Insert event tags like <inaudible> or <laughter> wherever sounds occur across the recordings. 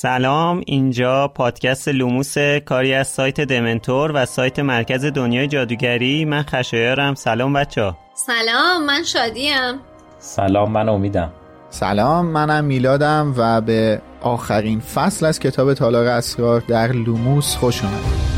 سلام اینجا پادکست لوموس کاری از سایت دمنتور و سایت مرکز دنیای جادوگری. من خشایارم. سلام بچه سلام من شادیم. سلام من امیدم. سلام منم میلادم و به آخرین فصل از کتاب تالار اسرار در لوموس خوش اومدید.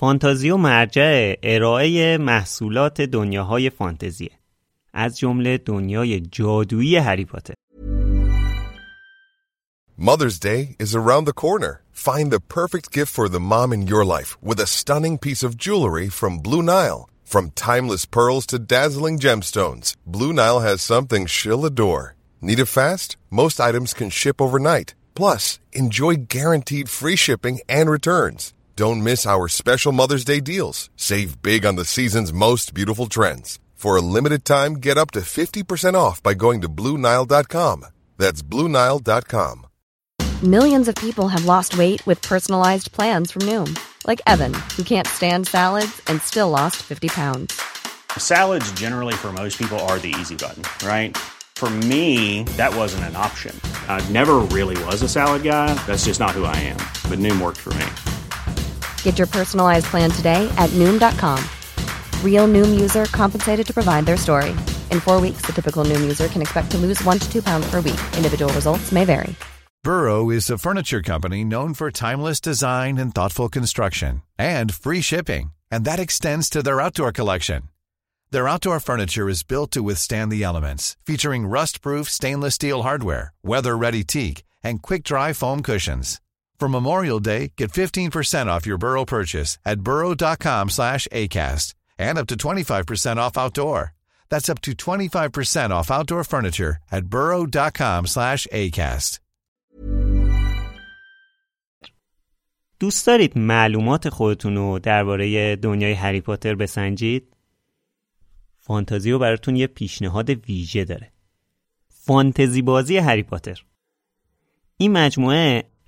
فانتازیو مرجع ارائه محصولات دنیاهای فانتزیه از جمله دنیای جادویی هری پاتر Mother's Day is around the corner. Find the perfect gift for the mom in your life with a stunning piece of jewelry from Blue Nile. From timeless pearls to dazzling gemstones, Blue Nile has something she'll adore. Need it fast? Most items can ship overnight. Plus, enjoy guaranteed free shipping and returns. Don't miss our special Mother's Day deals. Save big on the season's most beautiful trends. For a limited time, get up to 50% off by going to Bluenile.com. That's Bluenile.com. Millions of people have lost weight with personalized plans from Noom, like Evan, who can't stand salads and still lost 50 pounds. Salads, generally, for most people, are the easy button, right? For me, that wasn't an option. I never really was a salad guy. That's just not who I am. But Noom worked for me. Get your personalized plan today at Noom.com. Real Noom user compensated to provide their story. In four weeks, the typical Noom user can expect to lose one to two pounds per week. Individual results may vary. Burrow is a furniture company known for timeless design and thoughtful construction and free shipping, and that extends to their outdoor collection. Their outdoor furniture is built to withstand the elements, featuring rust-proof stainless steel hardware, weather-ready teak, and quick-dry foam cushions. For Memorial Day, get 15% off your Burrow purchase at burrow.com slash ACAST and up to 25% off outdoor. That's up to 25% off outdoor furniture at burrow.com slash ACAST. دوست دارید معلومات خودتون رو درباره دنیای هری پاتر بسنجید؟ فانتازیو براتون یه پیشنهاد ویژه داره. فانتزی بازی هری پاتر. این مجموعه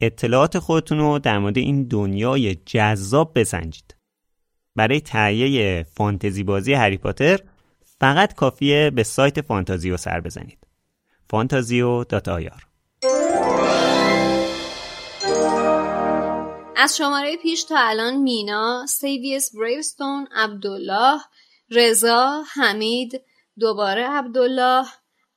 اطلاعات خودتون رو در مورد این دنیای جذاب بسنجید. برای تهیه فانتزی بازی هری پاتر فقط کافیه به سایت فانتازیو سر بزنید. ir از شماره پیش تا الان مینا، سیویس بریوستون، عبدالله، رضا، حمید، دوباره عبدالله،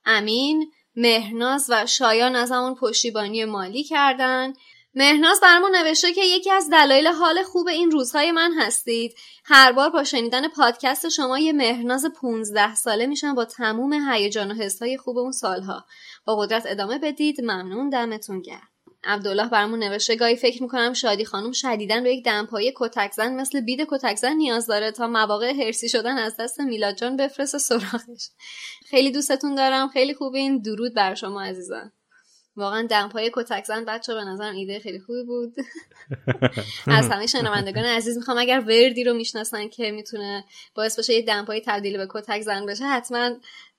امین، مهناز و شایان از همون پشتیبانی مالی کردن. مهناز برامون نوشته که یکی از دلایل حال خوب این روزهای من هستید. هر بار با شنیدن پادکست شما یه مهناز 15 ساله میشن با تموم هیجان و حسهای خوب اون سالها. با قدرت ادامه بدید. ممنون. دمتون گرم. عبدالله برامون نوشته گاهی فکر می‌کنم شادی خانم شدیدن به یک دمپایی کتکزن مثل بید کتکزن نیاز داره تا مواقع هرسی شدن از دست میلاد جان بفرست سراغش. خیلی دوستتون دارم. خیلی خوبین. درود بر شما عزیزان. واقعا دمپای کتکزن بچه به نظرم ایده خیلی خوبی بود. <laughs> از همه شنوندگان عزیز می‌خوام اگر وردی رو می‌شناسن که می‌تونه باعث بشه یه دمپای تبدیل به کتکزن بشه حتما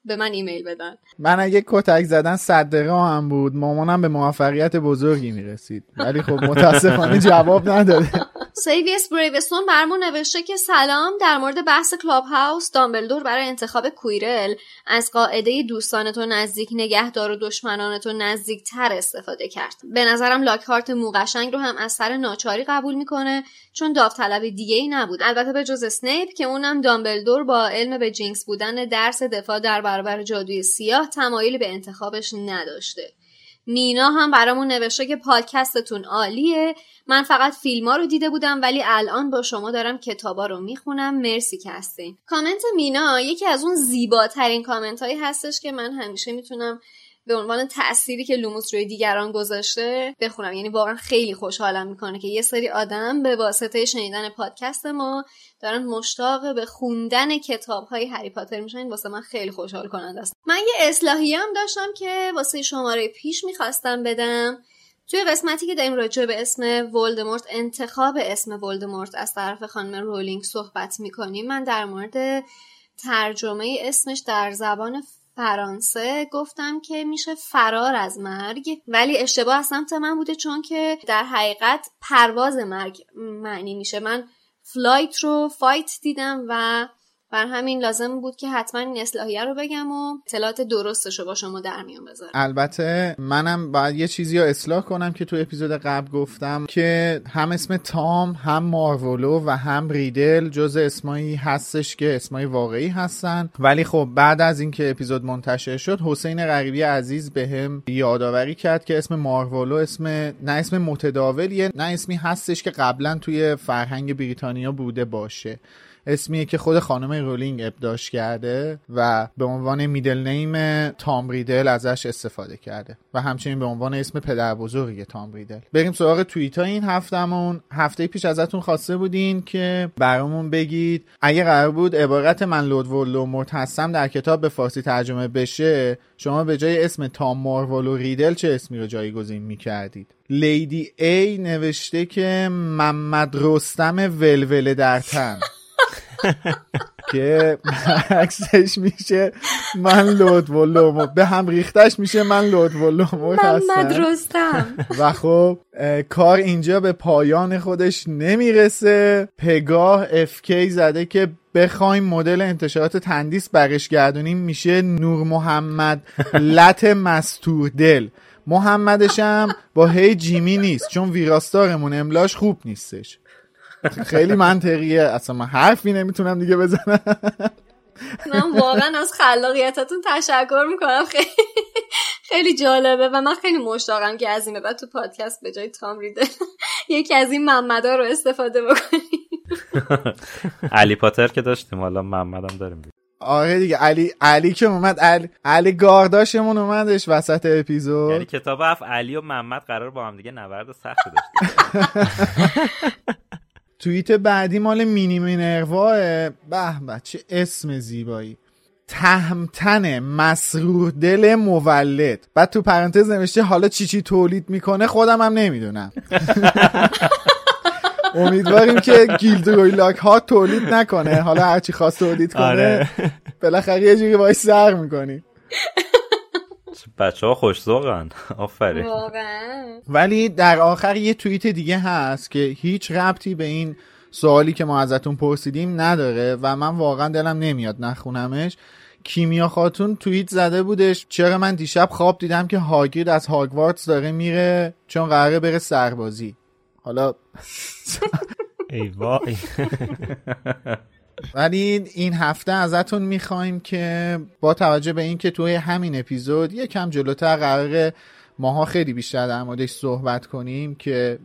به من ایمیل بدن. من اگه کتک زدن صدقه هم بود مامانم به موفقیت بزرگی می‌رسید. ولی خب متاسفانه جواب نداده. سیویس بریوستون برمون نوشته که سلام در مورد بحث Clubhouse دامبلدور برای انتخاب کویرل. از قاعده دوستانتو نزدیک نگهدار و دشمنانتو نزدیک تر استفاده کرد. به نظرم لاکهارت موقشنگ رو هم از سر ناچاری قبول می‌کنه چون داوطلب دیگه ای نبود. البته به جز اسنیپ که اونم دامبلدور با علم به jinx بودن درس دفاع در برابر جادوی سیاه تمایلی به انتخابش نداشته. مینا هم برامون نوشته که پادکستتون عالیه. من فقط فیلم ها رو دیده بودم ولی الان با شما دارم کتابا رو می‌خونم. مرسی که هستین. کامنت مینا یکی از اون زیباترین کامنت هایی هستش که من همیشه می‌تونم به عنوان تأثیری که لوموس روی دیگران گذاشته بخونم. یعنی واقعا خیلی خوشحالم می‌کنه که یه سری آدم به واسطه شنیدن پادکست ما دارن مشتاق به خوندن کتاب های هری پاتر میشن. واسه من خیلی خوشحال کننده است. من یه اصلاحی هم داشتم که واسه شماره پیش می‌خواستم بدم. توی قسمتی که داریم راجع به اسم ولدمورت انتخاب اسم ولدمورت از طرف خانم رولینگ صحبت می‌کنیم. من در مورد ترجمه اسمش در زبان فرانسه گفتم که میشه فرار از مرگ ولی اشتباه از سمت من بوده چون که در حقیقت پرواز مرگ معنی میشه. من flight رو fight دیدم و بر همین لازم بود که حتما این اصلاحیه رو بگم و اطلاعات درستش رو با شما در میون بذارم. البته منم باید یه چیزی رو اصلاح کنم که تو اپیزود قبل گفتم که هم اسم تام هم مارولو و هم ریدل جز اسمایی هستش که اسمای واقعی هستن. ولی خب بعد از اینکه اپیزود منتشر شد حسین غریبی عزیز بهم یادآوری کرد که اسم مارولو اسم نه اسم متداولیه نه اسمی هستش که قبلا توی فرهنگ بریتانیا بوده باشه. اسمیه که خود خانم رولینگ ابداش کرده و به عنوان middle name تام ریدل ازش استفاده کرده و همچنین به عنوان اسم پدر بزرگی تام ریدل. بریم سراغ توییت این هفتهمون هفته پیش ازتون خواسته بودین که برامون بگید. اگه قرار بود عبارت من لرد ولدمورت هستم در کتاب به فارسی ترجمه بشه شما به جای اسم تام مارولو ریدل چه اسمی رو جایگزین می‌کردید؟ لیدی ای نوشته که محمد رستم ولوله در تن. که عکسش میشه من لود و به هم ریختش میشه من لود و محمد رستم و خب کار اینجا به پایان خودش نمی‌رسه. پگاه افکی زده که بخوایم مدل انتشارات تندیس برش گردونیم. میشه نور محمد لط مستور دل محمدش هم با هی جیمی نیست چون ویراستارمون املاش خوب نیستش. خیلی منطقیه. اصلا من حرفی نمی‌تونم دیگه بزنم. من واقعا از خلاقیتتون تشکر می‌کنم. خیلی خیلی جالبه و من خیلی مشتاقم که از این بعد تو پادکست به جای تام ریدل یکی از این محمدا رو استفاده بکنیم. علی پاتر که داشتیم. حالا محمدم داریم. آره دیگه. علی علی که اومد علی علی گارداشمون اومدش وسط اپیزود. یعنی کتاب هفت. علی و محمد قرار با هم دیگه نبرد سخت داشتیم <laughs> توییت بعدی مال مینی مینرواه به به چه اسم زیبایی. تهمتن مسرور دل مولد. بعد تو پرانتز نوشته حالا چی چی تولید می‌کنه خودم هم نمی‌دونم. <laughs> امیدواریم که گیلدروی لاک ها تولید نکنه. حالا هرچی خواست تولید کنه آره. بالاخره یه جوری باید سر می‌کنیم <laughs> بچه ها خوش زوغن <laughs> آفرین ولی در آخر یه توییت دیگه هست که هیچ ربطی به این سوالی که ما ازتون پرسیدیم نداره و من واقعا دلم نمیاد نخونمش. کیمیا خاتون توییت زده بودش چرا من دیشب خواب دیدم که هاگرید از هاگوارتس داره میره چون قراره بره سربازی. حالا ای وای. <laughs> ولی این هفته ازتون می‌خوایم که با توجه به اینکه توی همین اپیزود یکم جلوتر قراره ماها خیلی بیشتر در موردش صحبت کنیم که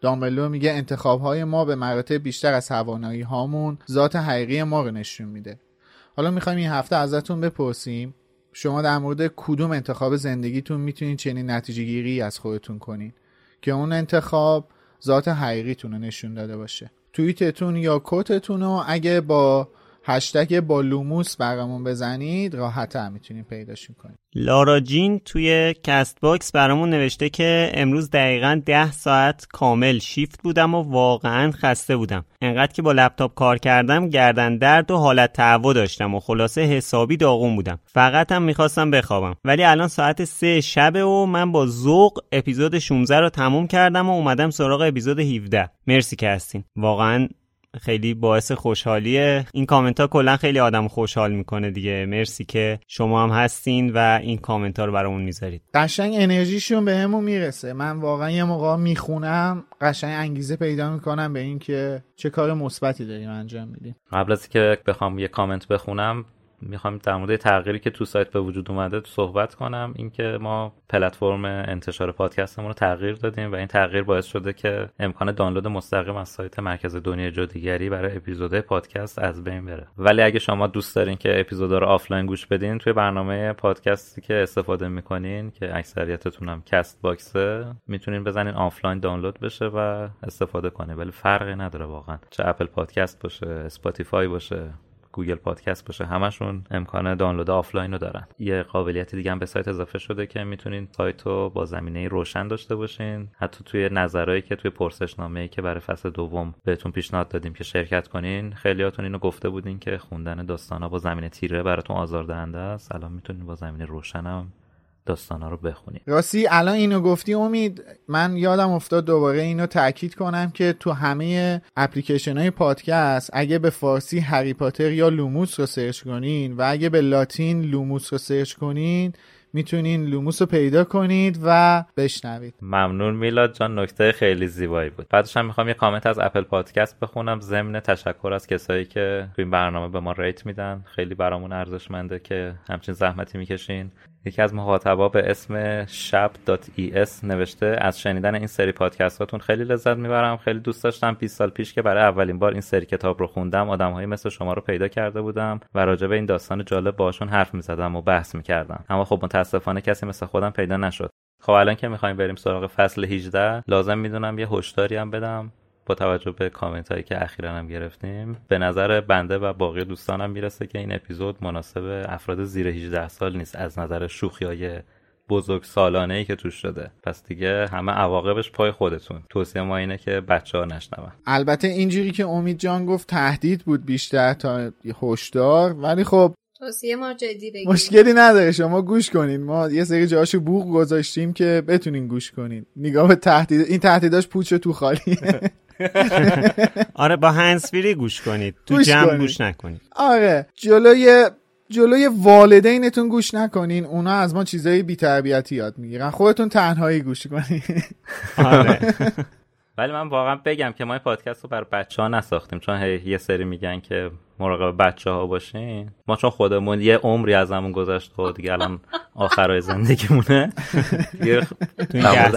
دامبلو میگه انتخاب های ما به مراتب بیشتر از توانایی هامون ذات حقیقی ما رو نشون میده. حالا می‌خوایم این هفته ازتون بپرسیم شما در مورد کدوم انتخاب زندگیتون می‌تونید چنین نتیجه گیری از خودتون کنین که اون انتخاب ذات حقیقیتون رو نشون داده باشه؟ توییتتون یا کتتون رو اگه با هشتگ با لوموس برامون بزنید راحت هم می‌تونیم پیداشون کنیم. لارا جین توی Castbox برامون نوشته که امروز دقیقا ده ساعت کامل شیفت بودم و واقعا خسته بودم. انقدر که با لپتاپ کار کردم گردن درد و حالت تهوع داشتم و خلاصه حسابی داغون بودم. فقط هم می‌خواستم بخوابم. ولی الان ساعت سه شبه و من با ذوق اپیزود 16 رو تموم کردم و اومدم سراغ اپیزود 17 مرسی که هستین. واقعا خیلی باعث خوشحالیه. این کامنت ها کلا خیلی آدم خوشحال می‌کنه دیگه. مرسی که شما هم هستین و این کامنت ها رو برامون می‌ذارید. قشنگ انرژیشون بهمون می‌رسه. من واقعا یه موقع می‌خونم قشنگ انگیزه پیدا می‌کنم به اینکه چه کار مثبتی داریم انجام میدیم. قبل از که بخوام یه کامنت بخونم می‌خوام در مورد تغییری که تو سایت به وجود اومده صحبت کنم. اینکه ما پلتفرم انتشار پادکستمون رو تغییر دادیم و این تغییر باعث شده که امکان دانلود مستقیم از سایت مرکز دنیای جادوگری برای اپیزودهای پادکست از بین بره. ولی اگه شما دوست دارین که اپیزودا رو آفلاین گوش بدین توی برنامه پادکستی که استفاده می‌کنین که اکثریتتون هم Castbox ه می‌تونین بزنین آفلاین دانلود بشه و استفاده کنین ولی فرقی نداره واقعا. چه Apple Podcast باشه Spotify باشه. گوگل پادکست باشه همشون امکان دانلود آفلاین رو دارن. یه قابلیت دیگه هم به سایت اضافه شده که می‌تونین سایت رو با زمینه روشن داشته باشین. حتی توی نظرهایی که توی پرسشنامه ای که برای فصل دوم بهتون پیشنهاد دادیم که شرکت کنین خیلیاتون اینو گفته بودین که خوندن داستانا با زمینه تیره براتون آزاردهنده است. الان می‌تونین با زمینه روشن هم داستانا رو بخونید راستی الان اینو گفتی امید من یادم افتاد دوباره اینو تاکید کنم که تو همه اپلیکیشن های پادکست اگه به فارسی هری پاتر یا لوموس رو سرچ کنین و اگه به لاتین لوموس رو سرچ کنین می‌تونین لوموس رو پیدا کنید و بشنوید. ممنون میلاد جان نکته خیلی زیبایی بود. بعدش هم می‌خوام یه کامنت از اپل پادکست بخونم. ضمن تشکر از کسایی که تو این برنامه به ما rate میدن. خیلی برامون ارزشمنده که همچین زحمتی می‌کشین. یکی از مخاطبا به اسم shop.es نوشته از شنیدن این سری پادکست هاتون خیلی لذت می‌برم. خیلی دوست داشتم 20 سال پیش که برای اولین بار این سری کتاب رو خوندم آدمهایی مثل شما رو پیدا کرده بودم و راجع به این داستان جالب باشون حرف می‌زدم و بحث می‌کردم. اما خب متاسفانه کسی مثل خودم پیدا نشد. خب الان که می‌خوایم بریم سراغ فصل 18 لازم می‌دونم یه هشداری هم بدم. با توجه به کامنت هایی که اخیرا هم گرفتیم به نظر بنده و باقی دوستانم می‌رسه که این اپیزود مناسب افراد زیر 18 سال نیست از نظر شوخی های بزرگ سالانه ای که توش شده. پس دیگه همه عواقبش پای خودتون. توصیه ما اینه که بچه ها نشنون. البته اینجوری که امید جان گفت تهدید بود بیشتر تا هشدار ولی خب توصیه ما جدی بگیریم مشکلی نداره شما گوش کنین. ما یه سری جاشو بوق گذاشتیم که بتونین گوش کنین. نگاه به تهدید این تهدیداش پوچ تو خالی. <laughs> آره با هنسفیری گوش کنید. تو گوش جمع کنید. گوش نکنید. آره جلوی جلوی والدینتون گوش نکنین. اونا از ما چیزای بی‌تربیتی یاد می‌گیرن. خودتون تنهایی گوش کنین. <laughs> آره. ولی من واقعا بگم که ما این پادکست رو برای بچه ها نساختیم. چون هی یه سری میگن که مراقب بچه ها باشین. ما چون خودمون یه عمری از همون گذشت و دیگه الان آخرای زندگیمونه.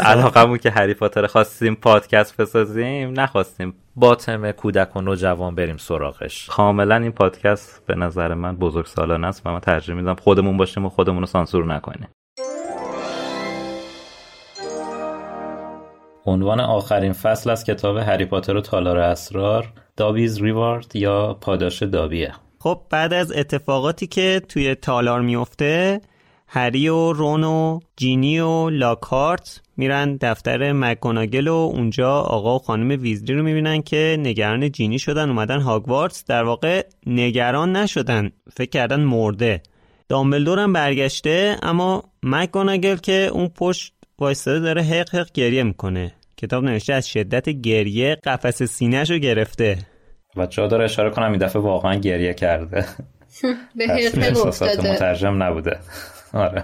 علاقمون که هری پاتر خواستیم پادکست بسازیم نخواستیم. با تم کودک و نوجوان بریم سراغش. کاملا این پادکست به نظر من بزرگ سالانه است و من ترجیح میدم خودمون باشیم و خودمون رو سانسور نکنیم. عنوان آخرین فصل از کتاب هری پاتر و تالار اسرار دابیز ریوارد یا پاداش دابیه؟ خب بعد از اتفاقاتی که توی تالار میفته هری و رون و جینی و لاکارت میرن دفتر مکگوناگل و اونجا آقا و خانم ویزلی رو می‌بینن که نگران جینی شدن اومدن هاگوارتس. در واقع نگران نشدن فکر کردن مرده. دامبلدور هم برگشته اما مکگوناگل که اون پشت وایستاده داره حق حق گریه می‌کنه. کتاب نوشته از شدت گریه قفس سینهش رو گرفته. و جا داره اشاره کنم این دفعه واقعا گریه کرده. <laughs> به حرفه احساسات افتاده. مترجم نبوده. <laughs> آره.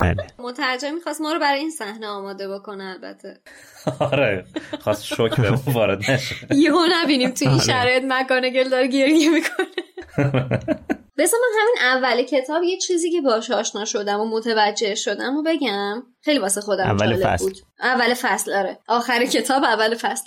بله. مترجم می‌خواست ما رو برای این صحنه آماده بکنه البته. آره خواست شوک به وارد نشه. یهو نبینیم تو این آره. شرایط مکانگل داره گریه می‌کنه. بذار من همین اول کتاب یه چیزی که باش آشنا شدم و متوجه شدم و بگم خیلی واسه خودم اول فصل. بود. اول فصل آره. آخر کتاب اول فصل.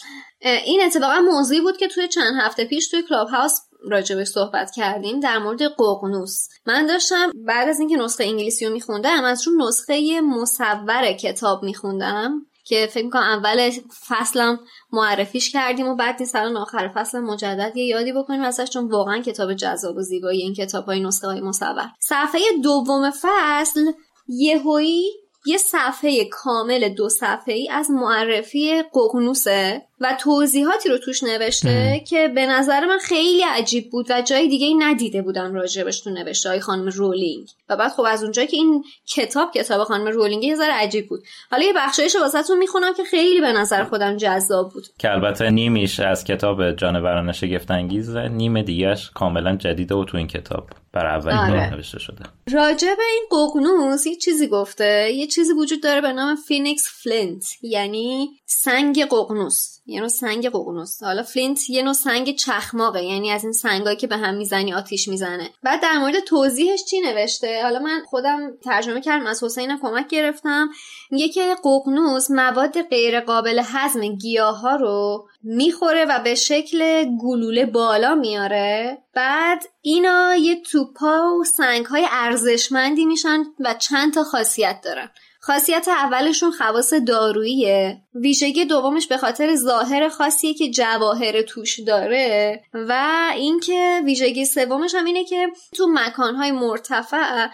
این اتفاقا موضوعی بود که توی چند هفته پیش توی کلاب هاوس راجبش صحبت کردیم در مورد ققنوس. من داشتم بعد از اینکه نسخه انگلیسی رو میخوندم از رو نسخه مصور کتاب میخوندم که فکر می‌کنم اول فصلم معرفیش کردیم و بعد نیست الان آخر فصل مجدد یه یادی بکنیم ازش چون واقعا کتاب جذاب و زیبایی این کتاب های نسخه های مصور. صفحه دوم فصل یهویی یه صفحه کامل دو صفحه ای از معرفی ققنوسه و توضیحاتی رو توش نوشته که به نظر من خیلی عجیب بود و جای دیگه ای ندیده بودم راجبش تو نوشته های خانم رولینگ. و بعد خب از اونجایی که این کتاب کتاب خانم رولینگ یه ذره عجیب بود. حالا یه بخشایش واسهتون می‌خونم که خیلی به نظر خودم جذاب بود. که البته نیمیش از کتاب جانوران شگفت انگیزه نیم دیگهش کاملا جدیده و تو این کتاب برا اولین آره. بار نوشته شده. راجع به این ققنوس یه چیزی گفته. یه چیزی وجود داره به نام Phoenix flint یعنی سنگ ققنوس یه نوع سنگ ققنوس. حالا flint یه نوع سنگ چخماقه یعنی از این سنگایی که به هم می‌زنی آتیش می‌زنه. بعد در مورد توضیحش چی نوشته؟ حالا من خودم ترجمه کردم از حسینم کمک گرفتم. میگه که ققنوس مواد غیر قابل هضم گیاه رو می‌خوره و به شکل گلوله بالا میاره. بعد اینا یه توپا و سنگ ارزشمندی میشن و چند تا خاصیت دارن. خاصیت اولشون خواص داروییه. ویژگی دومش به خاطر ظاهر خاصیه که جواهر توش داره و اینکه ویژگی سومش هم اینه که تو مکانهای مرتفع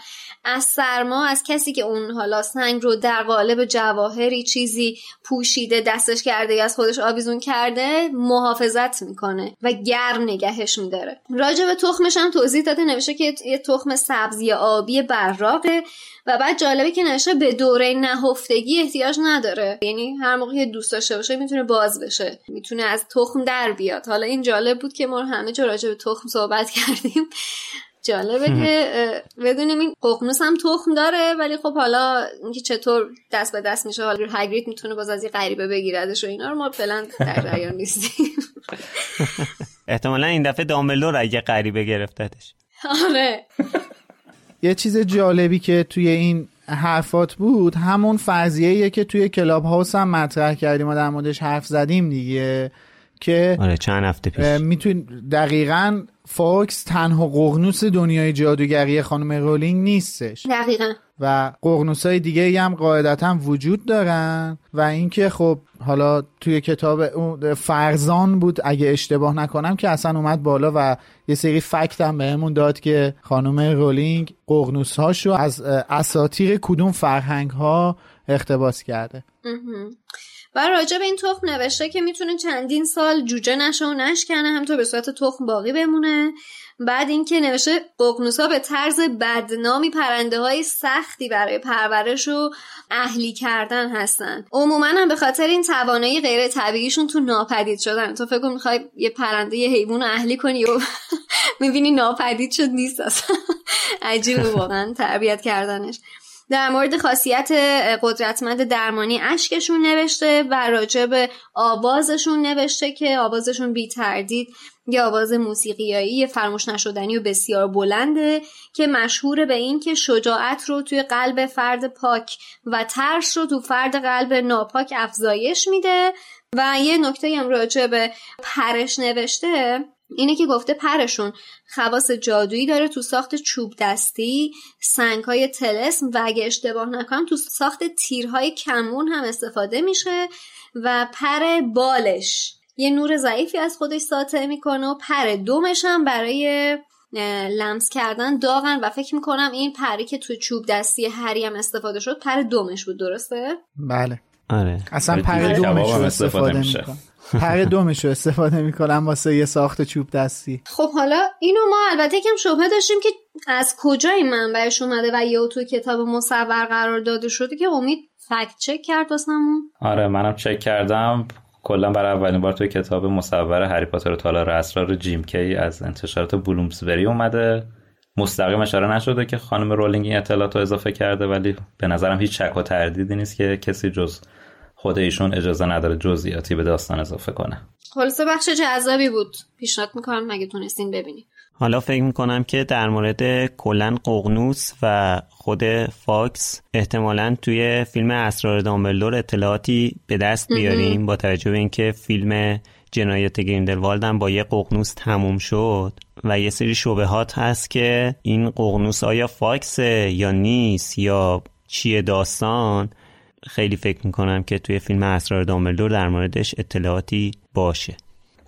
از سرما از کسی که اون حالا سنگ رو در قالب جواهری چیزی پوشیده دستش کرده یا از خودش آویزون کرده محافظت می‌کنه و گرم نگهش میداره. راجع به تخمش هم توضیح داده نوشته که یه تخم سبزی آبی براقه و بعد جالبه که نوشته به دوره نهفتگی احتیاج نداره. یعنی هر موقع که دوست داشته باشه می‌تونه باز بشه. می‌تونه از تخم در بیاد. حالا این جالب بود که ما همه جا راجع به تخم صحبت <laughs> کردیم. جالبه که بدونیم این ققنوس هم تخم داره ولی خب حالا اینکه چطور دست به دست میشه حالا هگرید می‌تونه باز از یه غریبه بگیردش و اینا رو ما فعلا در جریان نیستیم. <laughs> احتمالا این دفعه دامبلدور اگه غریبه گرفتتش. <laughs> آره. یه چیز جالبی که توی این حرفات بود همون فرضیه که توی کلاب هاوس هم مطرح کردیم و در موردش حرف زدیم دیگه. که آره چند هفته پیش. میتونه دقیقا فاکس تنها ققنوس دنیای جادوگری خانم رولینگ نیستش. دقیقا. و ققنوس های دیگه هم قاعدتا وجود دارن و اینکه خب حالا توی کتاب فرزان بود اگه اشتباه نکنم که اصلا اومد بالا و یه سری fact هم بهمون داد که خانم رولینگ ققنوس هاشو از اساطیر کدوم فرهنگ ها اقتباس کرده. و راجع به این تخم نوشته که می‌تونه چندین سال جوجه نشه و نشکنه همطور به صورت تخم باقی بمونه. بعد اینکه نوشته ققنوس به طرز بدنامی پرنده های سختی برای پرورش و اهلی کردن هستن. عموما هم به خاطر این توانایی غیر طبیعیشون تو ناپدید شدن. تو فکر می‌خوای یه پرنده یه حیوان اهلی کنی و <laughs> می‌بینی ناپدید شد نیست اصلا. <laughs> عجیبه واقعا تربیت کردنش. در مورد خاصیت قدرتمند درمانی اشکشون نوشته و راجع به آوازشون نوشته که آوازشون بی تردید یه آواز موسیقیایی فراموش نشدنی و بسیار بلنده که مشهور به این که شجاعت رو توی قلب فرد پاک و ترس رو تو فرد قلب ناپاک افزایش میده. و یه نکته هم راجع به پرش نوشته اینه که گفته پرشون خواص جادویی داره تو ساخت چوب دستی سنگهای تلسم و اگه اشتباه نکنم تو ساخت تیرهای کمون هم استفاده میشه و پر بالش یه نور ضعیفی از خودش ساطع می‌کنه و پر دومش هم برای لمس کردن داغن و فکر می‌کنم این پری که تو چوب دستی هری هم استفاده شد پر دومش بود درسته؟ بله آره اصلا برای پر دومش هم استفاده میشه. می‌کنه پر دومش رو استفاده می‌کنم واسه یه ساخت چوب دستی. خب حالا اینو ما البته کم شبه داشتیم که از کجا این منبعش اومده و یه تو کتاب مصور قرار داده شده که امید فکت چک کرد واسمون؟ آره منم چک کردم. کلا برای اولین بار توی کتاب مصور هری پاتر و تالار اسرار جیم کی از انتشارات بلومسبری اومده. مستقیم اشاره نشده که خانم رولینگ این اطلاعات رو اضافه کرده ولی به نظرم هیچ شک و تردیدی نیست که کسی جز خود ایشون اجازه نداره جزئیاتی به داستان اضافه کنه. خلاصه بخش جذابی بود. پیشنهاد می‌کنم اگه تونستین ببینید حالا فکر می‌کنم که در مورد کلا ققنوس و خود فاکس احتمالا توی فیلم اسرار دامبلدور اطلاعاتی به دست بیاریم با توجه به اینکه فیلم جنایت گریندلوالد هم با یه ققنوس تموم شد و یه سری شبهات هست که این ققنوس آیا فاکسه یا نیست یا چیه داستان خیلی فکر می‌کنم که توی فیلم اسرار دامبلدور در موردش اطلاعاتی باشه.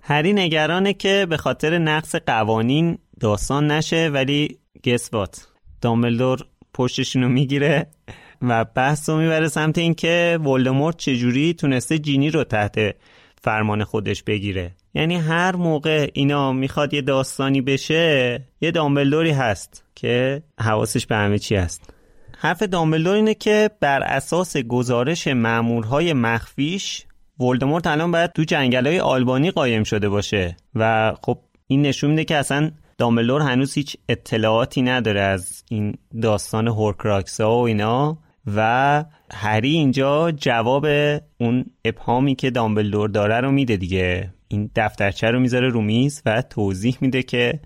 هری نگرانه که به خاطر نقص قوانین داستان نشه ولی گسوات دامبلدور پشتشونو می‌گیره و بحث رو می‌بره سمت اینکه ولدمورت چجوری تونسته جینی رو تحت فرمان خودش بگیره. یعنی هر موقع اینا می‌خواد یه داستانی بشه یه دامبلدوری هست که حواسش به همه چی هست. حرف دامبلدور اینه که بر اساس گزارش مامورهای مخفیش ولدمورت الان باید تو جنگل های آلبانی قایم شده باشه. و خب این نشون میده که اصلا دامبلدور هنوز هیچ اطلاعاتی نداره از این داستان هورکراکس ها و اینا. و هری اینجا جواب اون ابهامی که دامبلدور داره رو میده دیگه. این دفترچه رو می‌ذاره رو میز و توضیح میده که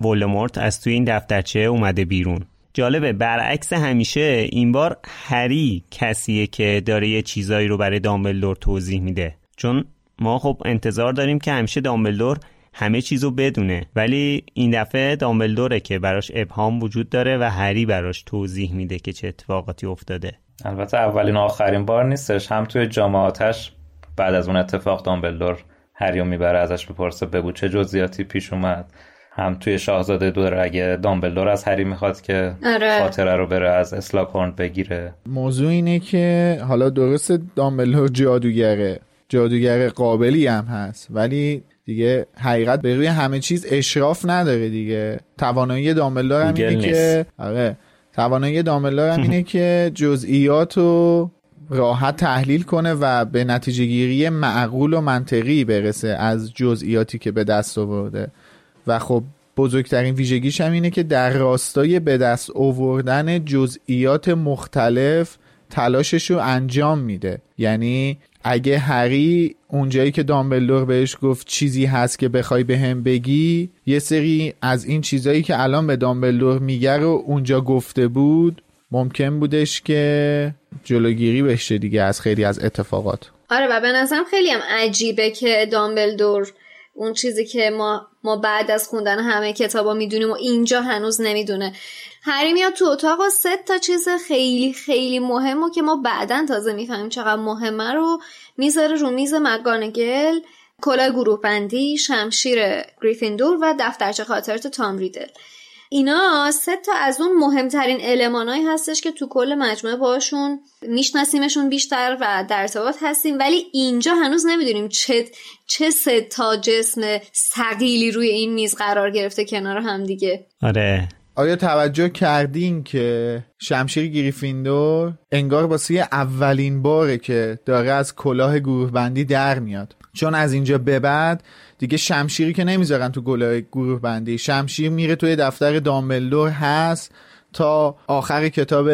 ولدمورت از توی این دفترچه اومده بیرون. جالبه. برعکس همیشه این بار هری کسیه که داره یه چیزایی رو برای دامبلدور توضیح میده. چون ما خب انتظار داریم که همیشه دامبلدور همه چیزو بدونه. ولی این دفعه دامبلدوره که براش ابهام وجود داره و هری براش توضیح میده که چه اتفاقاتی افتاده. البته اولین آخرین بار نیستش. هم توی جامعاتش بعد از اون اتفاق دامبلدور هریو می‌بره ازش بپرسه بگو چه جزئیاتی پیش اومد. هم توی شاهزاده دور اگه دامبلدور از هری می‌خواد که آره. خاطره رو بره از اسلاکورن بگیره. موضوع اینه که حالا درست دامبلدور جادوگره. جادوگر قابلی هم هست ولی دیگه حقیقت به روی همه چیز اشراف نداره دیگه. توانایی دامبلدور هم اینه که آره. توانایی دامبلدور هم اینه که جزئیات رو راحت تحلیل کنه و به نتیجه گیری معقول و منطقی برسه از جزئیاتی که به دست آورده. و خب بزرگترین ویژگیش هم اینه که در راستای به دست آوردن جزئیات مختلف تلاشش رو انجام میده. یعنی اگه هری اونجایی که دامبلدور بهش گفت چیزی هست که بخوای به هم بگی یه سری از این چیزایی که الان به دامبلدور میگه رو اونجا گفته بود ممکن بودش که جلوگیری بشه دیگه از خیلی از اتفاقات. آره و به نظرم خیلی هم عجیبه که دامبلدور اون چیزی که ما ما بعد از خوندن همه کتابا می‌دونیم و اینجا هنوز نمی‌دونه. هری میاد تو اتاق و سه تا چیز خیلی خیلی مهم و که ما بعدا تازه می‌فهمیم چقدر مهمه رو می‌ذاره رو میز مگانگل کلاه گروه بندی شمشیر گریفیندور و دفترچه خاطرات تام ریدل. اینا سه تا از اون مهمترین المانایی هستش که تو کل مجموعه باشون میشناسیمشون بیشتر و در ارتباط هستیم. ولی اینجا هنوز نمی‌دونیم چه چه سه تا جسم ثقیلی روی این میز قرار گرفته کنار هم دیگه. آره. آیا توجه کردین که شمشیر گریفیندور انگار واسه اولین باره که داره از کلاه گروه بندی در میاد؟ چون از اینجا به بعد دیگه شمشیری که نمی‌ذارن تو گلاه گروه بندی. شمشیر میره توی دفتر دامبلدور هست تا آخر کتاب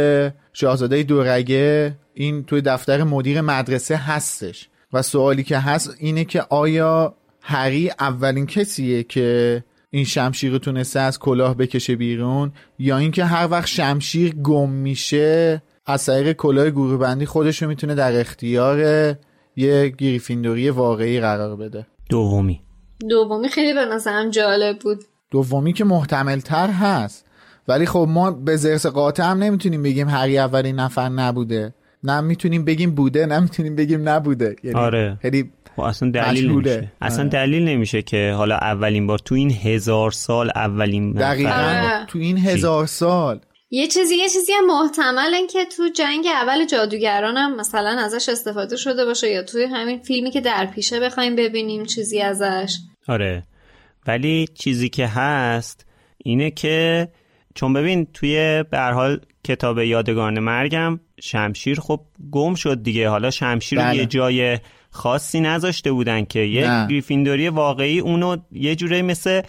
شاهزاده دورگه. این توی دفتر مدیر مدرسه هستش. و سوالی که هست اینه که آیا هری اولین کسیه که این شمشیر رو تونسته از کلاه بکشه بیرون یا اینکه هر وقت شمشیر گم میشه از طریق کلاه گروه بندی خودش رو می‌تونه در اختیار یه گریفیندوری واقعی قرار بده. دومی. دومی خیلی به نظرم جالب بود. دومی که محتمل تر هست. ولی خب ما به زرس قاطع هم نمی‌تونیم بگیم هری اولین نفر نبوده. نه می‌تونیم بگیم بوده نه می‌تونیم بگیم نبوده. یعنی آره. خیلی خب اصلا دلیل نمیشه. اصلا آره. دلیل نمیشه که حالا اولین بار تو این هزار سال اولین دقیقا. آره. تو این هزار سال. یه چیزی یه چیزی هم محتمل که تو جنگ اول جادوگران هم مثلا ازش استفاده شده باشه یا توی همین فیلمی که در پیشه بخوایم ببینیم چیزی ازش آره ولی چیزی که هست اینه که چون ببین توی به حال کتاب یادگان مرگم شمشیر خب گم شد دیگه حالا شمشیر رو بله. یه جای خاصی نذاشته بودن که یه نه. گریفیندوری واقعی اونو یه جوری مثل